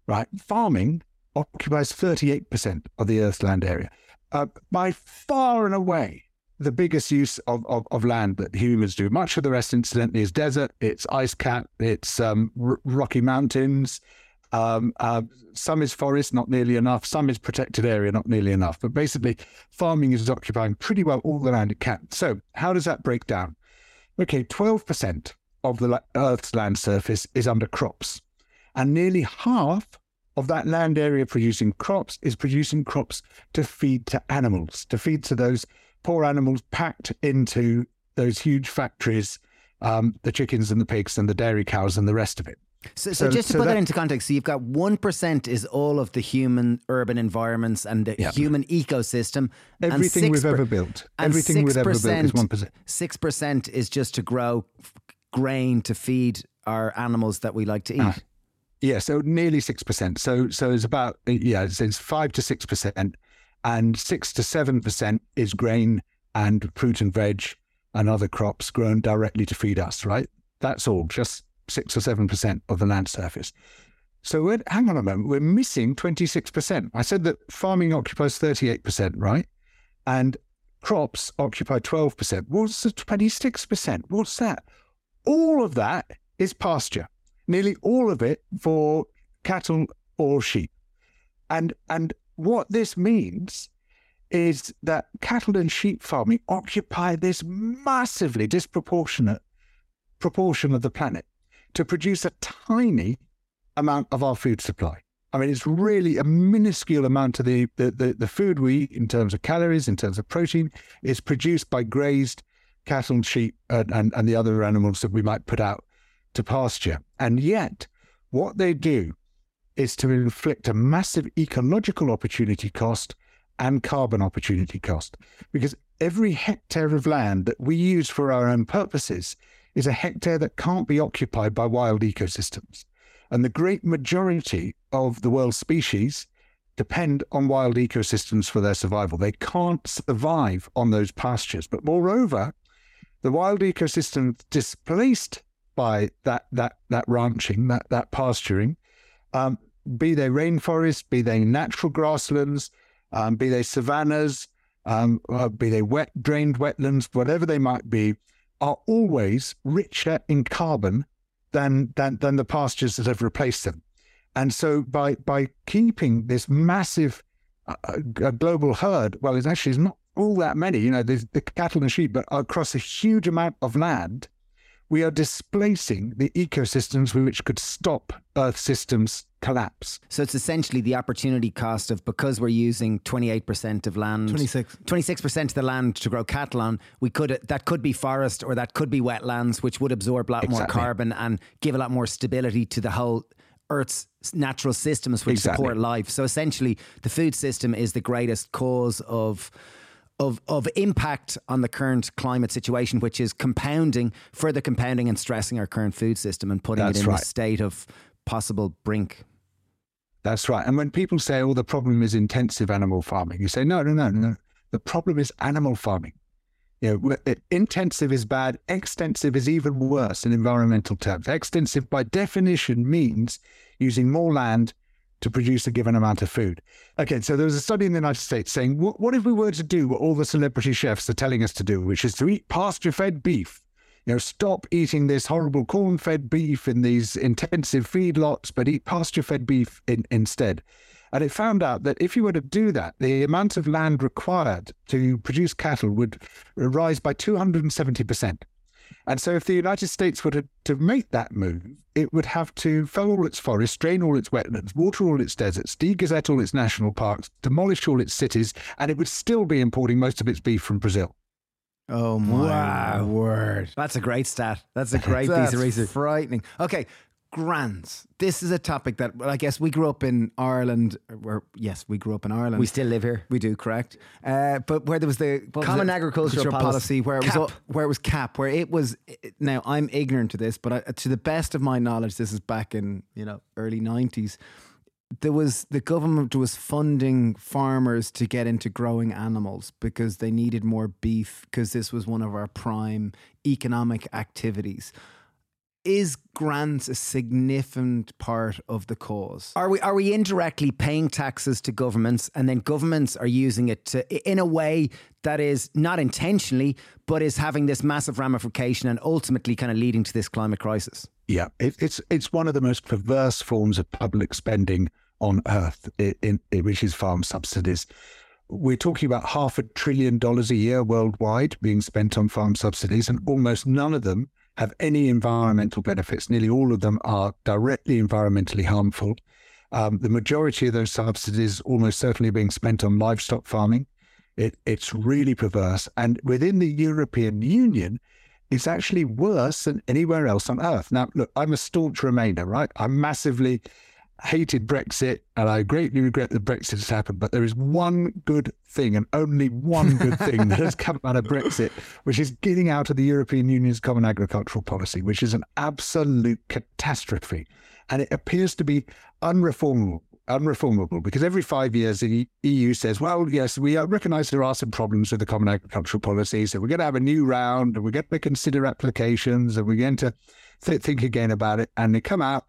Right? Farming occupies 38% of the Earth's land area. Uh, by far and away, the biggest use of, of, of, land that humans do. Much of the rest, incidentally, is desert, it's ice cap, it's um, r- rocky mountains. Um, uh, some is forest, not nearly enough. Some is protected area, not nearly enough. But basically, farming is occupying pretty well all the land it can. So, how does that break down? Okay, 12% of the Earth's land surface is under crops, and nearly half of that land area producing crops is producing crops to feed to animals, to feed to those poor animals packed into those huge factories, um, the chickens and the pigs and the dairy cows and the rest of it. So, so, so just to so put that, that, into context, so you've got 1% is all of the human urban environments and the yeah. human ecosystem. Everything we've ever built. Everything we've ever built is 1%. 6% is just to grow grain to feed our animals that we like to eat. Uh, yeah, so nearly 6%. So so it's about, yeah, it's, it's 5 to 6% and six to seven percent is grain and fruit and veg and other crops grown directly to feed us. Right, that's all. Just six or seven percent of the land surface. So hang on a moment, we're missing twenty six percent. I said that farming occupies thirty eight percent, right? And crops occupy twelve percent. What's the twenty six percent? What's that? All of that is pasture. Nearly all of it for cattle or sheep. And and what this means is that cattle and sheep farming occupy this massively disproportionate proportion of the planet to produce a tiny amount of our food supply. I mean, it's really a minuscule amount of the, the, the, the food we eat in terms of calories, in terms of protein, is produced by grazed cattle and sheep and, and, and the other animals that we might put out to pasture. And yet, what they do is to inflict a massive ecological opportunity cost and carbon opportunity cost. Because every hectare of land that we use for our own purposes is a hectare that can't be occupied by wild ecosystems. And the great majority of the world's species depend on wild ecosystems for their survival. They can't survive on those pastures. But moreover, the wild ecosystem displaced by that that that ranching, that that pasturing, um, be they rainforests, be they natural grasslands, um, be they savannas, um, uh, be they wet drained wetlands, whatever they might be, are always richer in carbon than than, than the pastures that have replaced them. And so by by keeping this massive uh, uh global herd, well, it's actually not all that many. You know, the cattle and sheep, but across a huge amount of land, we are displacing the ecosystems which could stop Earth systems collapse. So it's essentially the opportunity cost of because we're using 28% of land 26 26% of the land to grow cattle on, we could that could be forest or that could be wetlands which would absorb a lot more carbon and give a lot more stability to the whole Earth's natural systems which Exactly. support life. So essentially the food system is the greatest cause of of of impact on the current climate situation, which is compounding, further compounding and stressing our current food system and putting That's it in right. a state of possible brink. That's right. And when people say, oh, the problem is intensive animal farming, you say, no, no, no, no. The problem is animal farming. You know, intensive is bad. Extensive is even worse in environmental terms. Extensive, by definition, means using more land to produce a given amount of food. Okay, so there was a study in the United States saying, what, what if we were to do what all the celebrity chefs are telling us to do, which is to eat pasture fed beef? You know, stop eating this horrible corn fed beef in these intensive feedlots, but eat pasture fed beef in, instead. And it found out that if you were to do that, the amount of land required to produce cattle would rise by 270%. And so, if the United States were to, to make that move, it would have to fell all its forests, drain all its wetlands, water all its deserts, degazette all its national parks, demolish all its cities, and it would still be importing most of its beef from Brazil. Oh my word That's a great stat. That's a great That's piece of research. frightening okay grants this is a topic that well, I guess we grew up in Ireland where yes we grew up in Ireland We still live here. We do, correct. Uh, but where there was the what Common it? agricultural Agricultural policy. where it was Cap. all- where it was cap, where it was. Now I'm ignorant to this, but I, to the best of my knowledge, this is back in you know early '90s. There was the government was funding farmers to get into growing animals because they needed more beef because this was one of our prime economic activities. Is grants a significant part of the cause? Are we are we indirectly paying taxes to governments and then governments are using it to in a way that is not intentionally but is having this massive ramification and ultimately kind of leading to this climate crisis? Yeah, it, it's it's one of the most perverse forms of public spending on earth, in, in, which is farm subsidies. We're talking about half a trillion dollars a year worldwide being spent on farm subsidies, and almost none of them have any environmental benefits. Nearly all of them are directly environmentally harmful. Um, the majority of those subsidies almost certainly being spent on livestock farming. It, it's really perverse. And within the European Union, it's actually worse than anywhere else on earth. Now, look, I'm a staunch Remainer, right? I'm massively hated Brexit and I greatly regret that Brexit has happened. But there is one good thing and only one good thing that has come out of Brexit, which is getting out of the European Union's common agricultural policy, which is an absolute catastrophe. And it appears to be unreformable. Unreformable because every five years the EU says, well, yes, we uh, recognise there are some problems with the common agricultural policy, so we're going to have a new round and we're going to consider applications and we're going to th- think again about it. And they come out,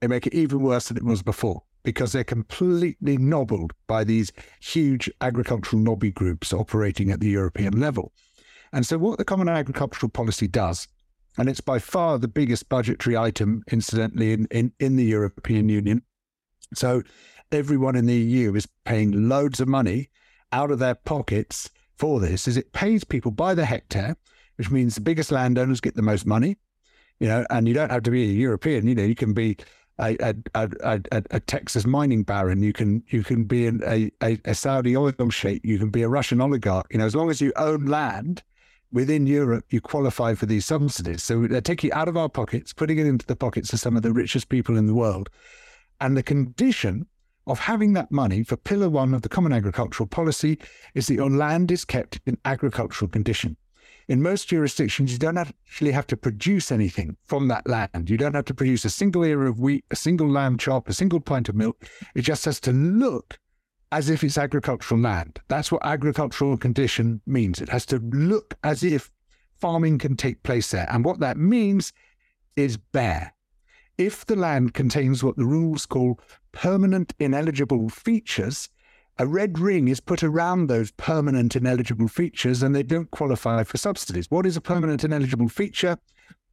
they make it even worse than it was before because they're completely nobbled by these huge agricultural lobby groups operating at the European level. And so, what the Common Agricultural Policy does, and it's by far the biggest budgetary item, incidentally, in, in, in the European Union. So, everyone in the EU is paying loads of money out of their pockets for this, is it pays people by the hectare, which means the biggest landowners get the most money, you know, and you don't have to be a European, you know, you can be a, a, a, a, Texas mining baron. You can you can be an, a, a, a Saudi oil sheikh. You can be a Russian oligarch. You know, as long as you own land within Europe, you qualify for these subsidies. So they're taking it out of our pockets, putting it into the pockets of some of the richest people in the world. And the condition of having that money for pillar one of the Common Agricultural Policy is that your land is kept in agricultural condition. In most jurisdictions, you don't actually have to produce anything from that land. You don't have to produce a single ear of wheat, a single lamb chop, a single pint of milk. It just has to look as if it's agricultural land. That's what agricultural condition means. It has to look as if farming can take place there. And what that means is bare. If the land contains what the rules call permanent ineligible features, a red ring is put around those permanent ineligible features and they don't qualify for subsidies. What is a permanent ineligible feature?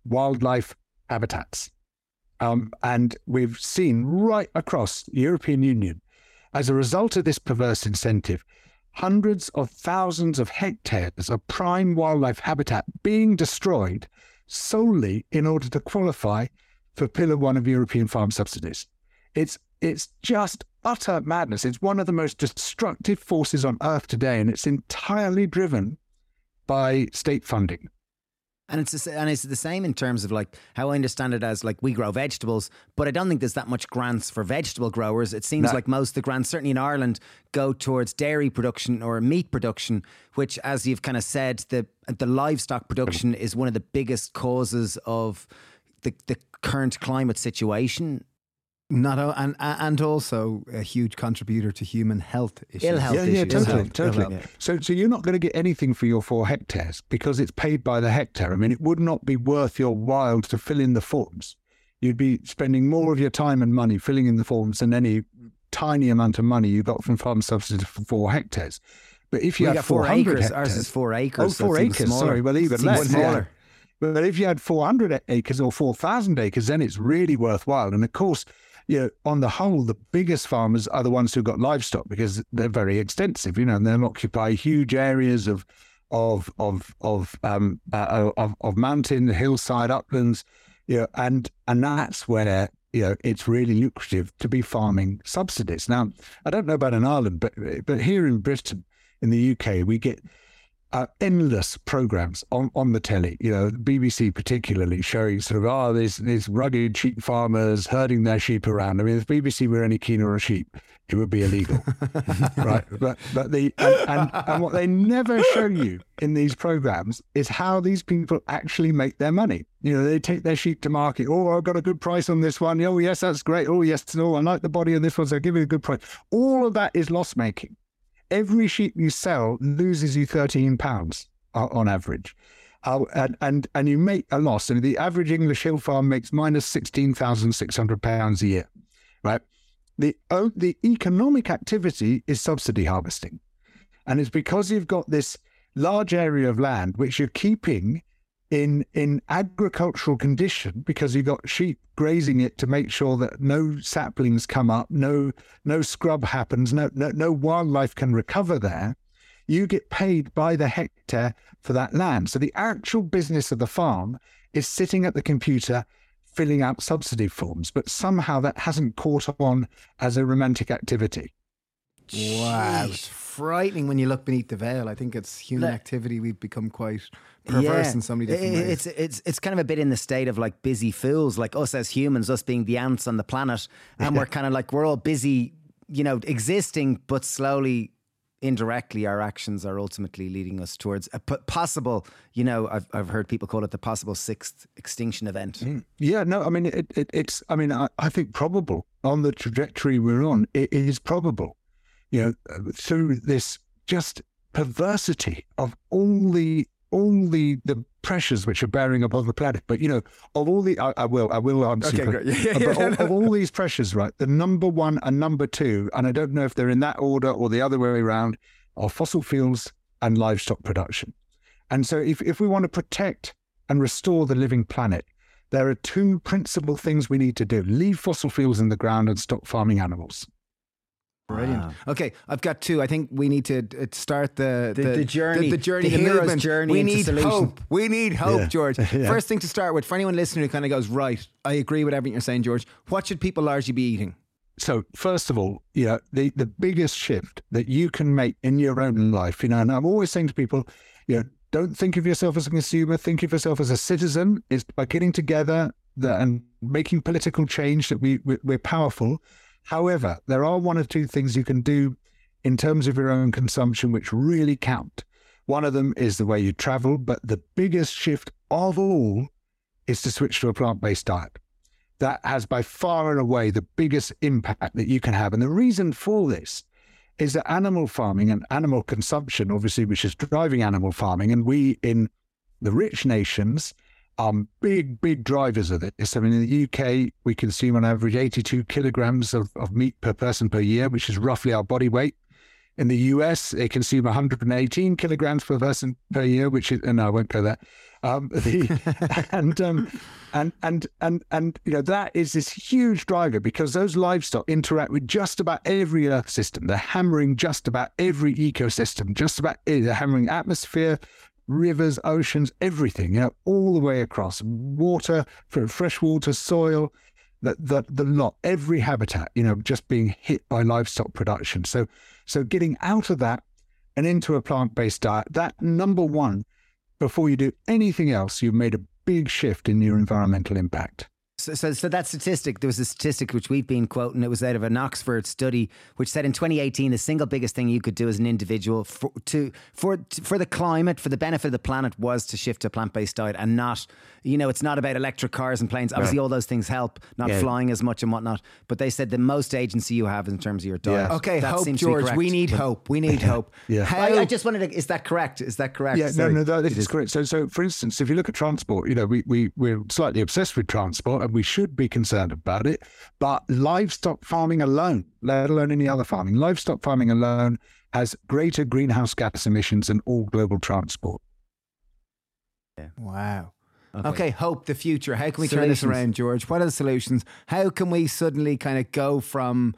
Wildlife habitats. Um, and we've seen right across the European Union, as a result of this perverse incentive, hundreds of thousands of hectares of prime wildlife habitat being destroyed solely in order to qualify for Pillar One of European farm subsidies. It's it's just utter madness. It's one of the most destructive forces on earth today, and it's entirely driven by state funding. And it's and it's the same in terms of like how I understand it as like we grow vegetables, but I don't think there's that much grants for vegetable growers. It seems no. like most of the grants, certainly in Ireland, go towards dairy production or meat production, which, as you've kind of said, the the livestock production is one of the biggest causes of the the current climate situation not a, and and also a huge contributor to human health issues. Ill health yeah, issues. Yeah, totally, totally. So, so you're not going to get anything for your four hectares because it's paid by the hectare. I mean, it would not be worth your while to fill in the forms. You'd be spending more of your time and money filling in the forms than any tiny amount of money you got from farm subsidies for four hectares. But if you we had four acres, hectares, ours is four acres. Oh, four acres. Sorry, well, even less. Smaller. Yeah. But if you had 400 acres or 4,000 acres, then it's really worthwhile. And of course, you know, on the whole, the biggest farmers are the ones who've got livestock because they're very extensive, you know, and they'll occupy huge areas of of of of um uh, of, of mountain, hillside, uplands, you know, and and that's where you know it's really lucrative to be farming subsidies. Now, I don't know about in Ireland, but but here in Britain, in the UK, we get uh, endless programs on, on the telly, you know, BBC particularly showing sort of, oh, these, these rugged sheep farmers herding their sheep around. I mean, if BBC were any keener on sheep, it would be illegal, right? But but the and, and, and what they never show you in these programs is how these people actually make their money. You know, they take their sheep to market. Oh, I've got a good price on this one. Oh, yes, that's great. Oh, yes, no, I like the body of this one, so give me a good price. All of that is loss making every sheep you sell loses you 13 pounds on average. Uh, and, and and you make a loss. And the average English hill farm makes minus sixteen thousand six hundred pounds a year, right? The the economic activity is subsidy harvesting, and it's because you've got this large area of land which you're keeping in in agricultural condition because you've got sheep grazing it to make sure that no saplings come up, no no scrub happens, no no, no wildlife can recover there. You get paid by the hectare for that land. So the actual business of the farm is sitting at the computer filling out subsidy forms, but somehow that hasn't caught on as a romantic activity. Wow, it's frightening when you look beneath the veil. I think it's human activity. We've become quite perverse yeah. in so many different ways. It's it's it's kind of a bit in the state of like busy fools, like us as humans, us being the ants on the planet, and we're kind of like we're all busy, you know, existing, but slowly. Indirectly, our actions are ultimately leading us towards a p- possible, you know, I've, I've heard people call it the possible sixth extinction event. Mm. Yeah, no, I mean, it, it, it's, I mean, I, I think probable on the trajectory we're on, it is probable you know, through this just perversity of all the all the the pressures which are bearing upon the planet. But you know, of all the, I, I will, I will answer. Okay, great. Yeah, yeah, of, of all these pressures, right? The number one and number two, and I don't know if they're in that order or the other way around, are fossil fuels and livestock production. And so, if if we want to protect and restore the living planet, there are two principal things we need to do: leave fossil fuels in the ground and stop farming animals. Brilliant. Wow. Okay, I've got two. I think we need to uh, start the the, the, the journey, the, the journey, the, the hero's movement. journey. We need solution. hope. We need hope, yeah. George. Yeah. First thing to start with, for anyone listening who kind of goes, right, I agree with everything you're saying, George. What should people largely be eating? So first of all, you know, the the biggest shift that you can make in your own life, you know, and I'm always saying to people, you know, don't think of yourself as a consumer, think of yourself as a citizen. Is by getting together and making political change that we we're powerful However, there are one or two things you can do in terms of your own consumption which really count. One of them is the way you travel, but the biggest shift of all is to switch to a plant based diet. That has by far and away the biggest impact that you can have. And the reason for this is that animal farming and animal consumption, obviously, which is driving animal farming, and we in the rich nations are big, big drivers of this. I mean, in the UK, we consume on average 82 kilograms of, of meat per person per year, which is roughly our body weight. In the US, they consume 118 kilograms per person per year, which is, no, I won't go there. Um, the, and, um, and, and, and, and, you know, that is this huge driver because those livestock interact with just about every earth system. They're hammering just about every ecosystem, just about, they're hammering atmosphere, rivers, oceans, everything, you know, all the way across water, from freshwater, soil, The, the, the lot, every habitat, you know, just being hit by livestock production. So, so getting out of that and into a plant based diet, that number one, before you do anything else, you've made a big shift in your environmental impact. So, so, so, that statistic, there was a statistic which we've been quoting. It was out of an Oxford study, which said in 2018, the single biggest thing you could do as an individual for to for for the climate, for the benefit of the planet, was to shift to a plant based diet, and not, you know, it's not about electric cars and planes. Obviously, right. all those things help, not yeah. flying as much and whatnot. But they said the most agency you have in terms of your diet. Yeah. Okay, that hope, George. We need but, hope. We need hope. yeah. How, I, I, just wanted to. Is that correct? Is that correct? Yeah. Sorry. No, no, that is correct. So, so for instance, if you look at transport, you know, we we we're slightly obsessed with transport, and we should be concerned concerned about it. But livestock farming alone, let alone any other farming, livestock farming alone has greater greenhouse gas emissions than all global transport. Yeah. Wow. Okay. okay. hope the future. How can we solutions. turn this around, George? What are the solutions? How can we suddenly kind of go from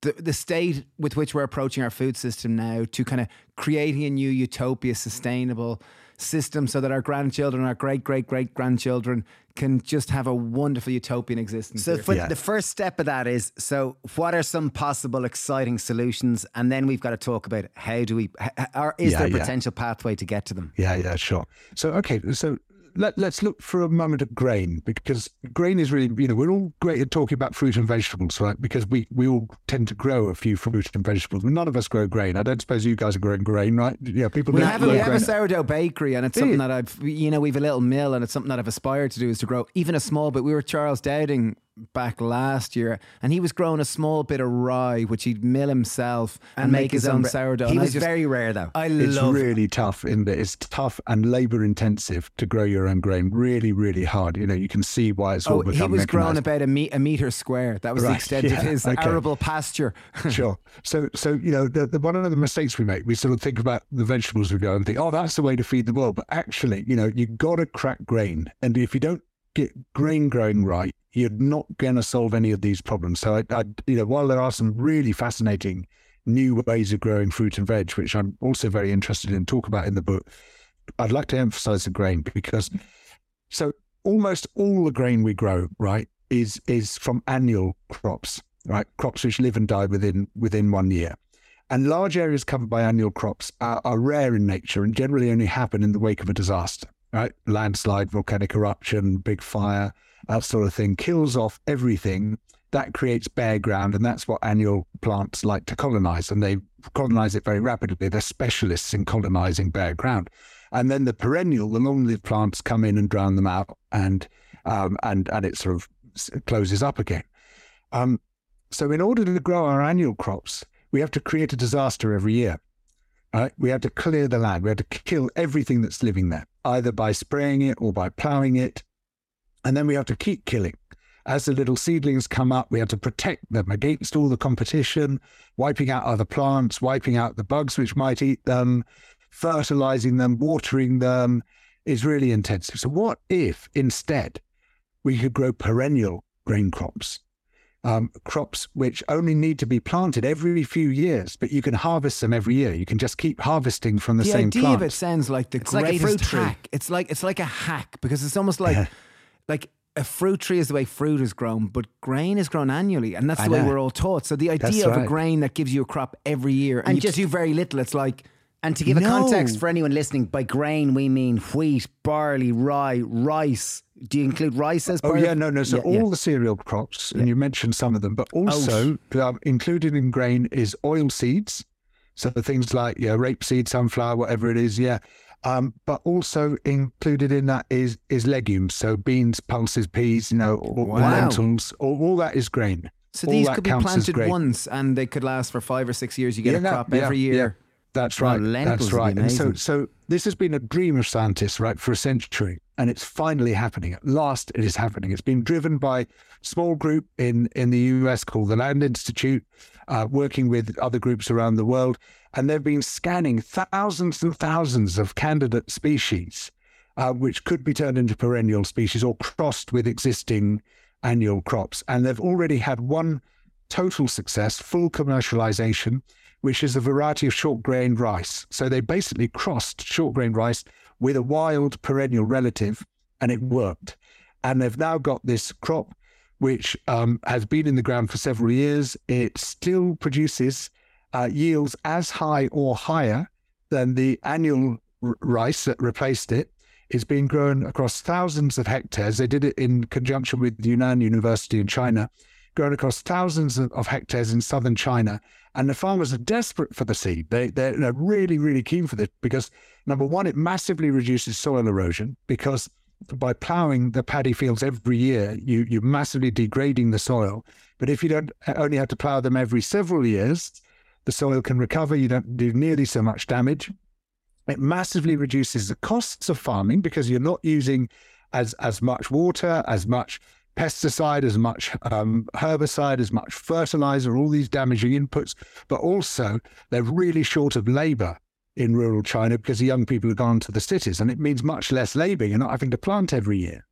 the, the state with which we're approaching our food system now to kind of creating a new utopia, sustainable system so that our grandchildren, our great great great grandchildren can just have a wonderful utopian existence. So, yeah. the first step of that is so, what are some possible exciting solutions? And then we've got to talk about how do we, or is yeah, there a potential yeah. pathway to get to them? Yeah, yeah, sure. So, okay, so let, us look for a moment at grain because grain is really, you know, we're all great at talking about fruit and vegetables, right? Because we, we all tend to grow a few fruit and vegetables. None of us grow grain. I don't suppose you guys are growing grain, right? Yeah, people. We have, a, we have a sourdough bakery, and it's something that I've, you know, we've a little mill, and it's something that I've aspired to do is to grow even a small bit. We were Charles Dowding back last year, and he was growing a small bit of rye, which he'd mill himself and, and make, make, his, own, own sourdough. He was just, very rare, though. I it's love really it. tough in that it's tough and labour intensive to grow your own grain. Really, really hard. You know, you can see why it's all oh, He was growing about a, me- a meter square. That was right, the extent yeah, of his okay. arable pasture. sure. So, so you know, the, the, one of the mistakes we make, we sort of think about the vegetables we go and think, oh, that's the way to feed the world. But actually, you know, you got to crack grain, and if you don't get grain growing right, you're not going to solve any of these problems. So, I, I, you know, while there are some really fascinating new ways of growing fruit and veg, which I'm also very interested in talk about in the book, I'd like to emphasize the grain because so almost all the grain we grow, right, is is from annual crops, right? Crops which live and die within within one year. And large areas covered by annual crops are, are rare in nature and generally only happen in the wake of a disaster, right? Landslide, volcanic eruption, big fire, that sort of thing, kills off everything. That creates bare ground, and that's what annual plants like to colonize. And they colonize it very rapidly. They're specialists in colonizing bare ground. And then the perennial, the long-lived plants come in and drown them out, and um, and and it sort of closes up again. Um, so, in order to grow our annual crops, we have to create a disaster every year. Right? We have to clear the land. We have to kill everything that's living there, either by spraying it or by ploughing it and then we have to keep killing. As the little seedlings come up, we have to protect them against all the competition, wiping out other plants, wiping out the bugs which might eat them, fertilizing them, watering them is really intensive. So, what if instead we could grow perennial grain crops? Um, crops which only need to be planted every few years, but you can harvest them every year. You can just keep harvesting from the, the same plant. The idea of it sounds like the it's greatest like hack. It's like it's like a hack because it's almost like like a fruit tree is the way fruit is grown, but grain is grown annually, and that's the way we're all taught. So the idea that's of right. a grain that gives you a crop every year and, and you just do very little, it's like. And to give no. a context for anyone listening, by grain we mean wheat, barley, rye, rice. Do you include rice as oh? Oh yeah, no, no. So yeah, all yeah. the cereal crops, and you mentioned some of them, but also um, included in grain is oil seeds. So things like yeah, rapeseed, sunflower, whatever it is. Yeah, um, but also included in that is is legumes, so beans, pulses, peas, you know, wow. lentils, all, all, that is grain. So all these could be planted once, and they could last for five or six years. You get yeah, a crop every year. That's right. That's right. And so, so this has been a dream of scientists, right, for a century, and it's finally happening. At last, it is happening. It's been driven by a small group in in the US called the Land Institute, uh, working with other groups around the world and they've been scanning thousands and thousands of candidate species, uh, which could be turned into perennial species or crossed with existing annual crops. And they've already had one total success, full commercialization, which is a variety of short grain rice. So they basically crossed short grain rice with a wild perennial relative, and it worked. And they've now got this crop which um, has been in the ground for several years. It still produces uh, yields as high or higher than the annual r- rice that replaced it. It's being grown across thousands of hectares. They did it in conjunction with Yunnan University in China, grown across thousands of, hectares in southern China. And the farmers are desperate for the seed. They, they're, really, really keen for this because, number one, it massively reduces soil erosion because by ploughing the paddy fields every year, you, you're massively degrading the soil. But if you don't uh, only have to plough them every several years, the soil can recover. You don't do nearly so much damage. It massively reduces the costs of farming because you're not using as as much water, as much pesticide, as much um, herbicide, as much fertilizer, all these damaging inputs. But also, they're really short of labor in rural China because the young people have gone to the cities, and it means much less labor. You're not having to plant every year,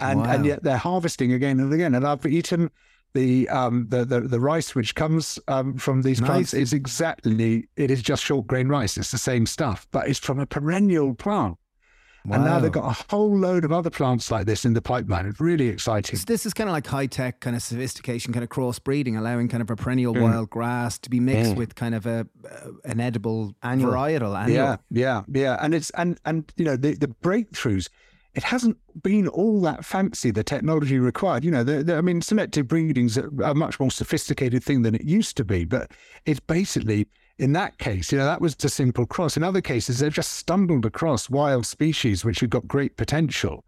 and wow. and yet they're harvesting again and again. And I've eaten the um the the, the rice which comes um, from these nice. plants is exactly it is just short grain rice. It's the same stuff, but it's from a perennial plant. Wow. And now they've got a whole load of other plants like this in the pipeline. It's really exciting. So this is kind of like high tech, kind of sophistication, kind of crossbreeding, allowing kind of a perennial mm. wild grass to be mixed mm. with kind of a uh, an edible annual. varietal. Annual. Yeah, yeah, yeah. And it's and and you know the the breakthroughs. It hasn't been all that fancy. The technology required, you know, the, the, I mean, selective breeding's a, a much more sophisticated thing than it used to be. But it's basically in that case, you know, that was a simple cross. In other cases, they've just stumbled across wild species which have got great potential.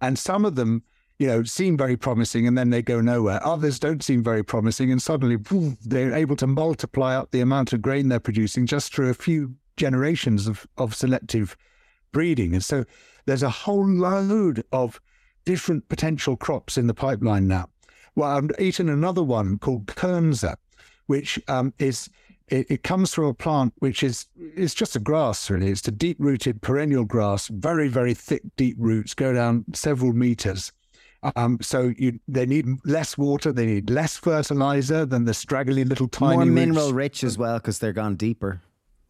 And some of them, you know, seem very promising and then they go nowhere. Others don't seem very promising and suddenly they're able to multiply up the amount of grain they're producing just through a few generations of, of selective breeding. And so there's a whole load of different potential crops in the pipeline now. Well, I've eaten another one called Kernza, which um, is it, it, comes from a plant which is it's just a grass really. It's a deep rooted perennial grass, very very thick deep roots go down several meters. Um, so you they need less water, they need less fertilizer than the straggly little tiny. More roots. mineral rich as well because they're gone deeper.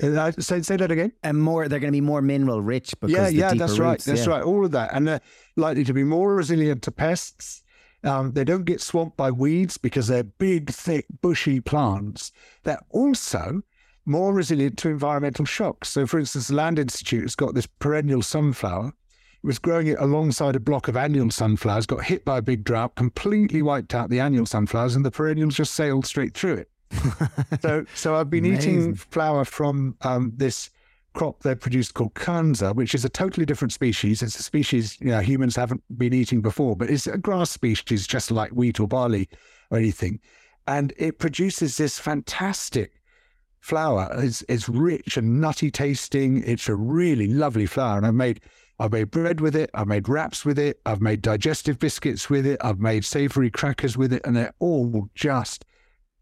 Uh, say say that again. And more, they're going to be more mineral rich because yeah, yeah, that's roots, right, that's yeah. right. All of that, and they're likely to be more resilient to pests um, they don't get swamped by weeds because they're big, thick, bushy plants. They're also more resilient to environmental shocks. So, for instance, the Land Institute has got this perennial sunflower. It was growing it alongside a block of annual sunflowers, got hit by a big drought, completely wiped out the annual sunflowers, and the perennials just sailed straight through it. so, so I've been Amazing. eating flour from um, this crop they produced called Kernza, which is a totally different species. It's a species you know, humans haven't been eating before, but it's a grass species just like wheat or barley or anything. And it produces this fantastic flour. It's, it's rich and nutty tasting. It's a really lovely flour. And I've made I've made bread with it. I've made wraps with it. I've made digestive biscuits with it. I've made savory crackers with it. And they're all just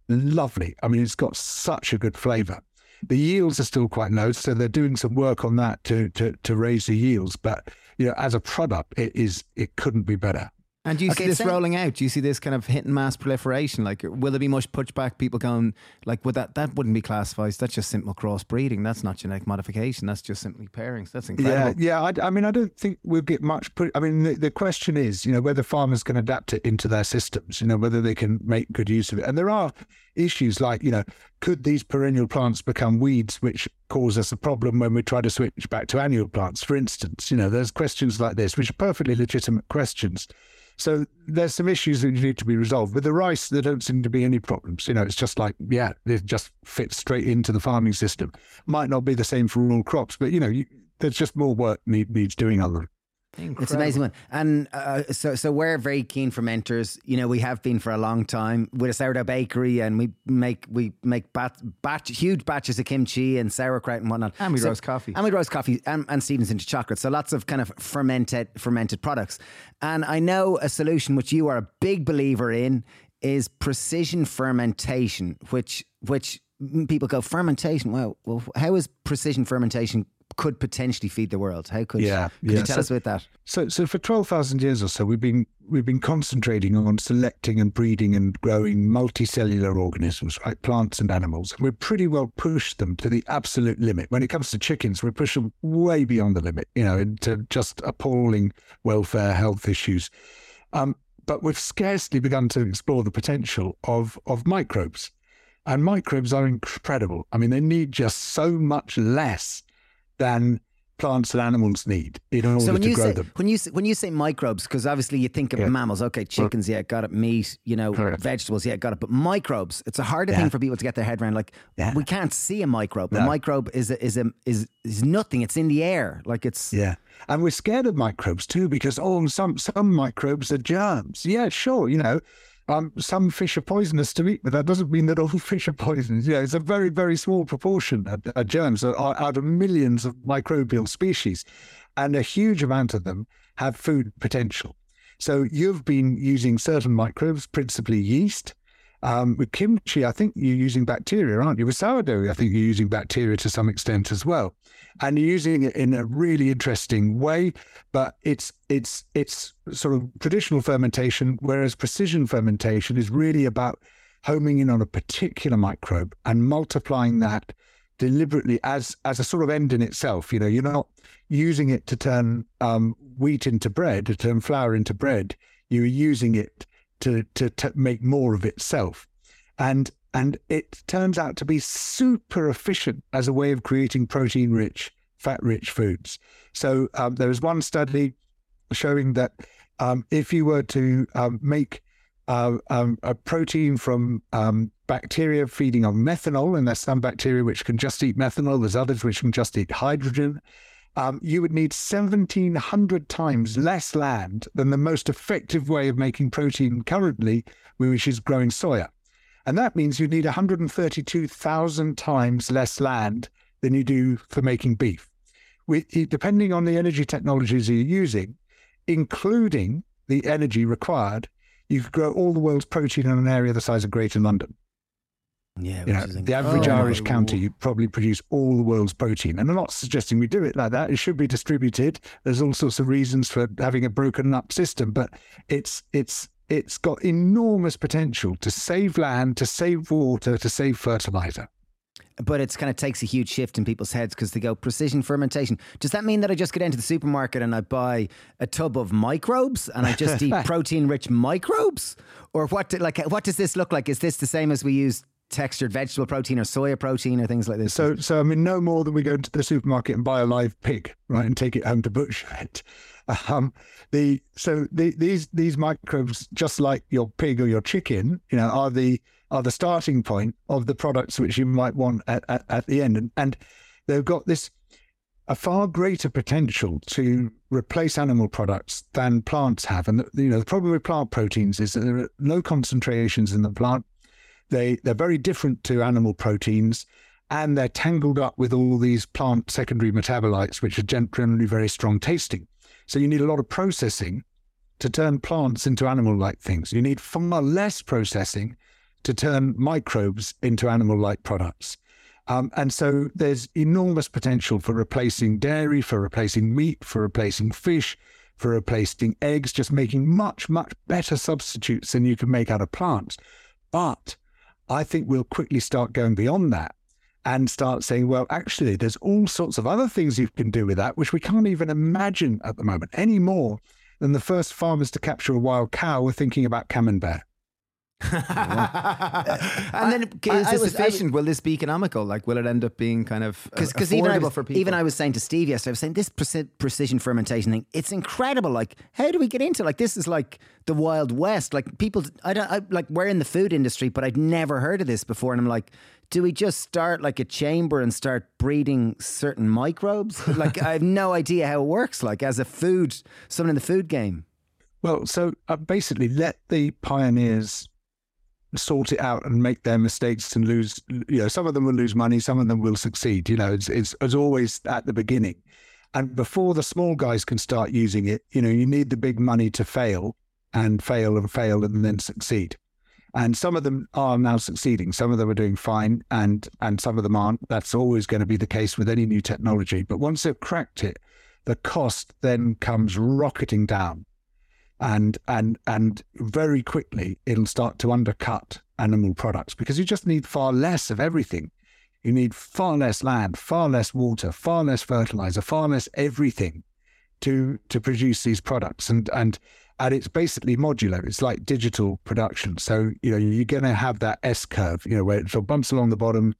lovely. I mean, it's got such a good flavor. The yields are still quite low, so they're doing some work on that to to to raise the yields. But you know, as a product, it is it couldn't be better. And do you okay, see this rolling out? Do you see this kind of hitting mass proliferation? Like, will there be much pushback? People going like, would that that wouldn't be classified? That's just simple crossbreeding. That's not genetic modification. That's just simply pairings. That's incredible. Yeah, yeah. I, I mean, I don't think we'll get much. Put, I mean, the, the question is, you know, whether farmers can adapt it into their systems. You know, whether they can make good use of it. And there are issues like, you know, could these perennial plants become weeds, which cause us a problem when we try to switch back to annual plants? For instance, you know, there's questions like this, which are perfectly legitimate questions. So there's some issues that need to be resolved. With the rice, there don't seem to be any problems. You know, it's just like, yeah, it just fits straight into the farming system. Might not be the same for all crops, but, you know, you, there's just more work need, needs doing other Incredible. It's amazing one, and uh, so so we're very keen fermenters. You know, we have been for a long time with a sourdough bakery, and we make we make bat, batch huge batches of kimchi and sauerkraut and whatnot, and we so, roast coffee, and we roast coffee, and, and Stevens into chocolate. So lots of kind of fermented fermented products. And I know a solution which you are a big believer in is precision fermentation, which which people go fermentation. Well, well, how is precision fermentation could potentially feed the world? How could, yeah, could yeah. you tell so, us about that? So, so for twelve thousand years or so, we've been we've been concentrating on selecting and breeding and growing multicellular organisms, right, plants and animals. We've pretty well pushed them to the absolute limit. When it comes to chickens, we push them way beyond the limit, you know, into just appalling welfare, health issues. Um, but we've scarcely begun to explore the potential of, of microbes. And microbes are incredible. I mean, they need just so much less than plants and animals need in order so when to you grow say, them. When you when you say microbes, because obviously you think of Yeah. mammals, okay, chickens, yeah, got it. Meat, you know, Correct. vegetables, yeah, got it. But microbes, it's a harder Yeah. thing for people to get their head around. Like Yeah. we can't see a microbe. A microbe is a, is a, is is nothing. It's in the air. Like it's Yeah. And we're scared of microbes too because oh some some microbes are germs. Yeah, sure, you know. Um, some fish are poisonous to eat, but that doesn't mean that all fish are poisonous. Yeah, it's a very, very small proportion of, of germs out of millions of microbial species, and a huge amount of them have food potential. So you've been using certain microbes, principally yeast. Um, with kimchi, I think you're using bacteria, aren't you? With sourdough, I think you're using bacteria to some extent as well, and you're using it in a really interesting way. But it's it's it's sort of traditional fermentation, whereas precision fermentation is really about homing in on a particular microbe and multiplying that deliberately as as a sort of end in itself. You know, you're not using it to turn um, wheat into bread, to turn flour into bread. You're using it to, to to make more of itself, and and it turns out to be super efficient as a way of creating protein-rich, fat-rich foods. So um, there was one study showing that um, if you were to um, make uh, um, a protein from um, bacteria feeding on methanol, and there's some bacteria which can just eat methanol, there's others which can just eat hydrogen. Um, you would need 1,700 times less land than the most effective way of making protein currently, which is growing soya. And that means you need 132,000 times less land than you do for making beef. Depending on the energy technologies you're using, including the energy required, you could grow all the world's protein in an area the size of Greater London. Yeah. You know, the average oh, incredible. Irish county you probably produce all the world's protein. And I'm not suggesting we do it like that. It should be distributed. There's all sorts of reasons for having a broken up system, but it's it's it's got enormous potential to save land, to save water, to save fertilizer. but it's kind of takes a huge shift in people's heads because they go precision fermentation. Does that mean that I just get into the supermarket and I buy a tub of microbes and I just eat protein-rich microbes, or what? do- Like, what does this look like? Is this the same as we use textured vegetable protein or soya protein or things like this? So, so I mean, no more than we go into the supermarket and buy a live pig, right, and take it home to butcher it. Um, the so the, these these microbes, just like your pig or your chicken, you know, are the are the starting point of the products which you might want at, at, at the end, and, and they've got this a far greater potential to replace animal products than plants have. And the, you know, the problem with plant proteins is that there are low concentrations in the plant. They they're very different to animal proteins, and they're tangled up with all these plant secondary metabolites, which are generally very strong tasting. So you need a lot of processing to turn plants into animal-like things. You need far less processing to turn microbes into animal-like products. Um, and so there's enormous potential for replacing dairy, for replacing meat, for replacing fish, for replacing eggs, just making much, much better substitutes than you can make out of plants. But I think we'll quickly start going beyond that and start saying, well, actually, there's all sorts of other things you can do with that, which we can't even imagine at the moment any more than the first farmers to capture a wild cow were thinking about camembert. and then I- is I this I was- efficient? will this be economical? Like, will it end up being kind of uh, because even I affordable was, for people? even I was saying to Steve yesterday, I was saying this preci- precision fermentation thing, it's incredible. Like, how do we get into like this? Is like the Wild West. Like people, I don't I, like we're in the food industry, but I'd never heard of this before, and I'm like. Do we just start like a chamber and start breeding certain microbes? Like I have no idea how it works. Like as a food, someone in the food game. Well, so uh, basically, let the pioneers sort it out and make their mistakes and lose. You know, some of them will lose money, some of them will succeed. You know, it's it's, it's always at the beginning, and before the small guys can start using it, you know, you need the big money to fail and fail and fail and then succeed. And some of them are now succeeding. Some of them are doing fine, and and some of them aren't. That's always going to be the case with any new technology. But once they've cracked it, the cost then comes rocketing down and and and very quickly it'll start to undercut animal products because you just need far less of everything. You need far less land, far less water, far less fertilizer, far less everything to to produce these products. And and and it's basically modular. It's like digital production. So you know you're going to have that S curve, you know, where it sort of bumps along the bottom,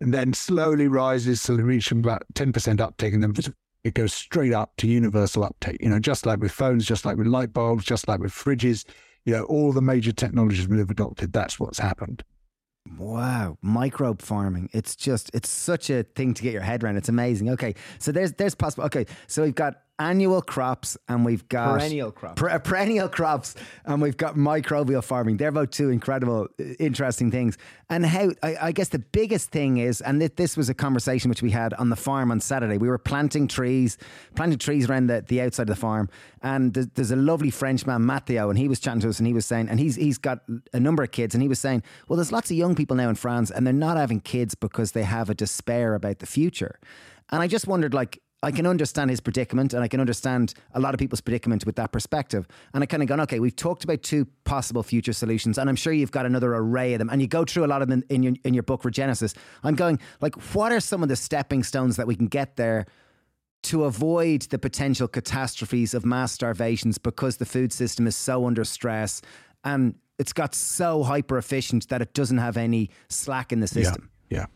and then slowly rises it reaches about ten percent uptake, and then it goes straight up to universal uptake. You know, just like with phones, just like with light bulbs, just like with fridges. You know, all the major technologies we've adopted. That's what's happened. Wow, microbe farming. It's just it's such a thing to get your head around. It's amazing. Okay. So there's there's possible Okay, so we've got annual crops and we've got perennial crops. Per, perennial crops and we've got microbial farming. They're both two incredible, interesting things. And how I, I guess the biggest thing is, and th- this was a conversation which we had on the farm on Saturday. We were planting trees, planting trees around the, the outside of the farm, and th- there's a lovely Frenchman, Matteo, and he was chatting to us, and he was saying, and he's he's got a number of kids, and he was saying, well, there's lots of young people now in France, and they're not having kids because they have a despair about the future. And I just wondered, like, I can understand his predicament and I can understand a lot of people's predicament with that perspective. And I kind of gone, okay, we've talked about two possible future solutions, and I'm sure you've got another array of them. And you go through a lot of them in your in your book Regenesis. I'm going, like, what are some of the stepping stones that we can get there to avoid the potential catastrophes of mass starvations because the food system is so under stress and it's got so hyper efficient that it doesn't have any slack in the system. Yeah. Yeah.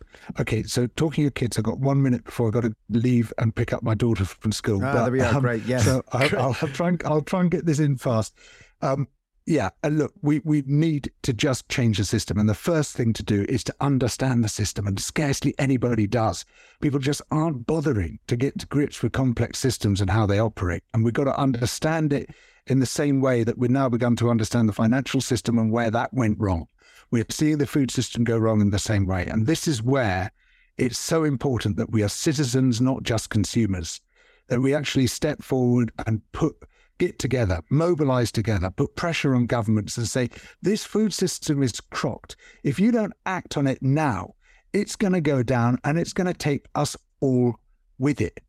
Okay. So talking of kids, I've got one minute before I've got to leave and pick up my daughter from school. Ah, but, there we are. Um, Great. Yes. So I, will try and I'll try and get this in fast. Um, yeah, and look, we, we need to just change the system. And the first thing to do is to understand the system, and scarcely anybody does. People just aren't bothering to get to grips with complex systems and how they operate. And we've got to understand it in the same way that we've now begun to understand the financial system and where that went wrong. We're seeing the food system go wrong in the same way. And this is where it's so important that we are citizens, not just consumers, that we actually step forward and put get together, mobilize together, put pressure on governments and say, this food system is crocked. If you don't act on it now, it's going to go down and it's going to take us all with it.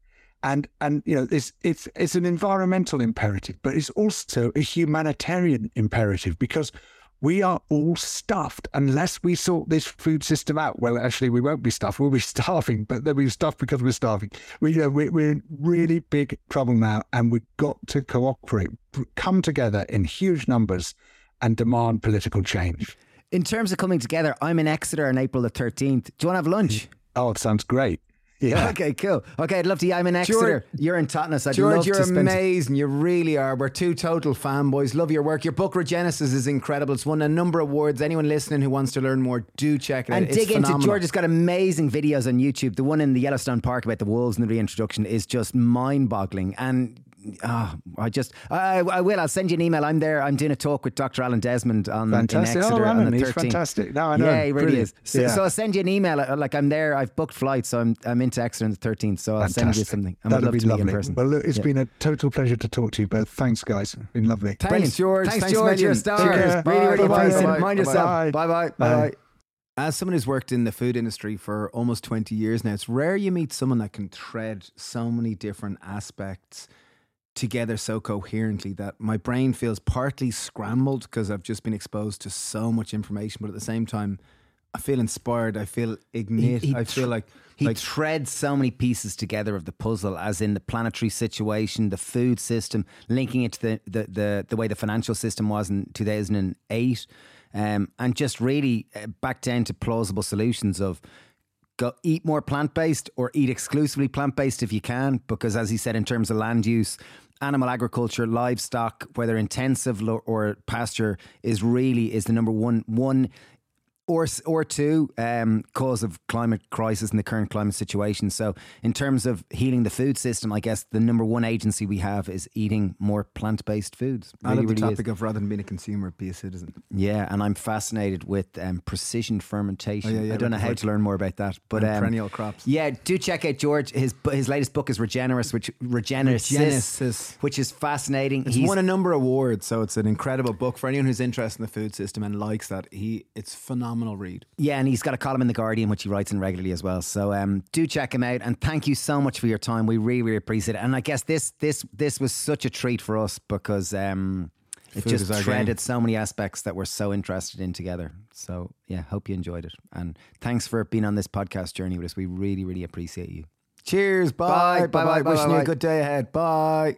And and you know it's it's it's an environmental imperative, but it's also a humanitarian imperative because we are all stuffed unless we sort this food system out. Well, actually, we won't be stuffed. We'll be starving, but then we're stuffed because we're starving. We, you know, we're, we're in really big trouble now, and we've got to cooperate, come together in huge numbers, and demand political change. In terms of coming together, I'm in Exeter on April the 13th. Do you want to have lunch? Oh, it sounds great. Yeah. Okay, cool. Okay, I'd love to. I'm in Exeter. George, you're in Totnes. I'd George, love you're amazing. You really are. We're two total fanboys. Love your work. Your book Regenesis is incredible. It's won a number of awards. Anyone listening who wants to learn more, do check it and out. And dig phenomenal. into George has got amazing videos on YouTube. The one in the Yellowstone Park about the wolves and the reintroduction is just mind-boggling. And oh, I just, I, I will. I'll send you an email. I'm there. I'm doing a talk with Dr. Alan Desmond on fantastic. in Exeter oh, on the 13th. He's fantastic. No, I know. Yeah, he really Brilliant. is. So, yeah. so, I'll send you an email. Uh, like I'm there. I've booked flights, so I'm I'm into Exeter on the 13th. So I'll fantastic. send you something. That'd love be to lovely. meet in person. Well, look, it's yeah. been a total pleasure to talk to you both. Thanks, guys. It's been lovely. Thanks, Brilliant. George. Thanks, Thanks George. You're a star. Really, really. Bye-bye. Mind yourself. Bye. Bye bye. Bye. Bye. As someone who's worked in the food industry for almost 20 years now, it's rare you meet someone that can thread so many different aspects together so coherently that my brain feels partly scrambled because I've just been exposed to so much information, but at the same time, I feel inspired. I feel ignite. He- he I feel like He like threads so many pieces together of the puzzle, as in the planetary situation, the food system, linking it to the the the, the way the financial system was in two thousand and eight, um, and just really uh, back down to plausible solutions of go eat more plant based or eat exclusively plant based if you can, because as he said, in terms of land use. Animal agriculture, livestock, whether intensive or pasture, is really is the number one one or or two um, cause of climate crisis in the current climate situation. So, in terms of healing the food system, I guess the number one agency we have is eating more plant based foods. I Really, love the really is. topic of rather than being a consumer, be a citizen. Yeah, and I'm fascinated with um, precision fermentation. Oh, yeah, yeah, I don't know how to learn more about that, but um, perennial crops. Yeah, do check out George. His his latest book is Regenesis, which Regenesis, Regenesis. which is fascinating. It's won a number of awards, so it's an incredible book for anyone who's interested in the food system and likes that. He, it's phenomenal read. Yeah, and he's got a column in the Guardian which he writes in regularly as well. So um, do check him out, and thank you so much for your time. We really, really appreciate it. And I guess this this this was such a treat for us because um, it Food just threaded so many aspects that we're so interested in together. So yeah, hope you enjoyed it, and thanks for being on this podcast journey with us. We really, really appreciate you. Cheers. Bye. Bye, Bye. bye, Bye. bye, Wishing bye, you a good day ahead. Bye.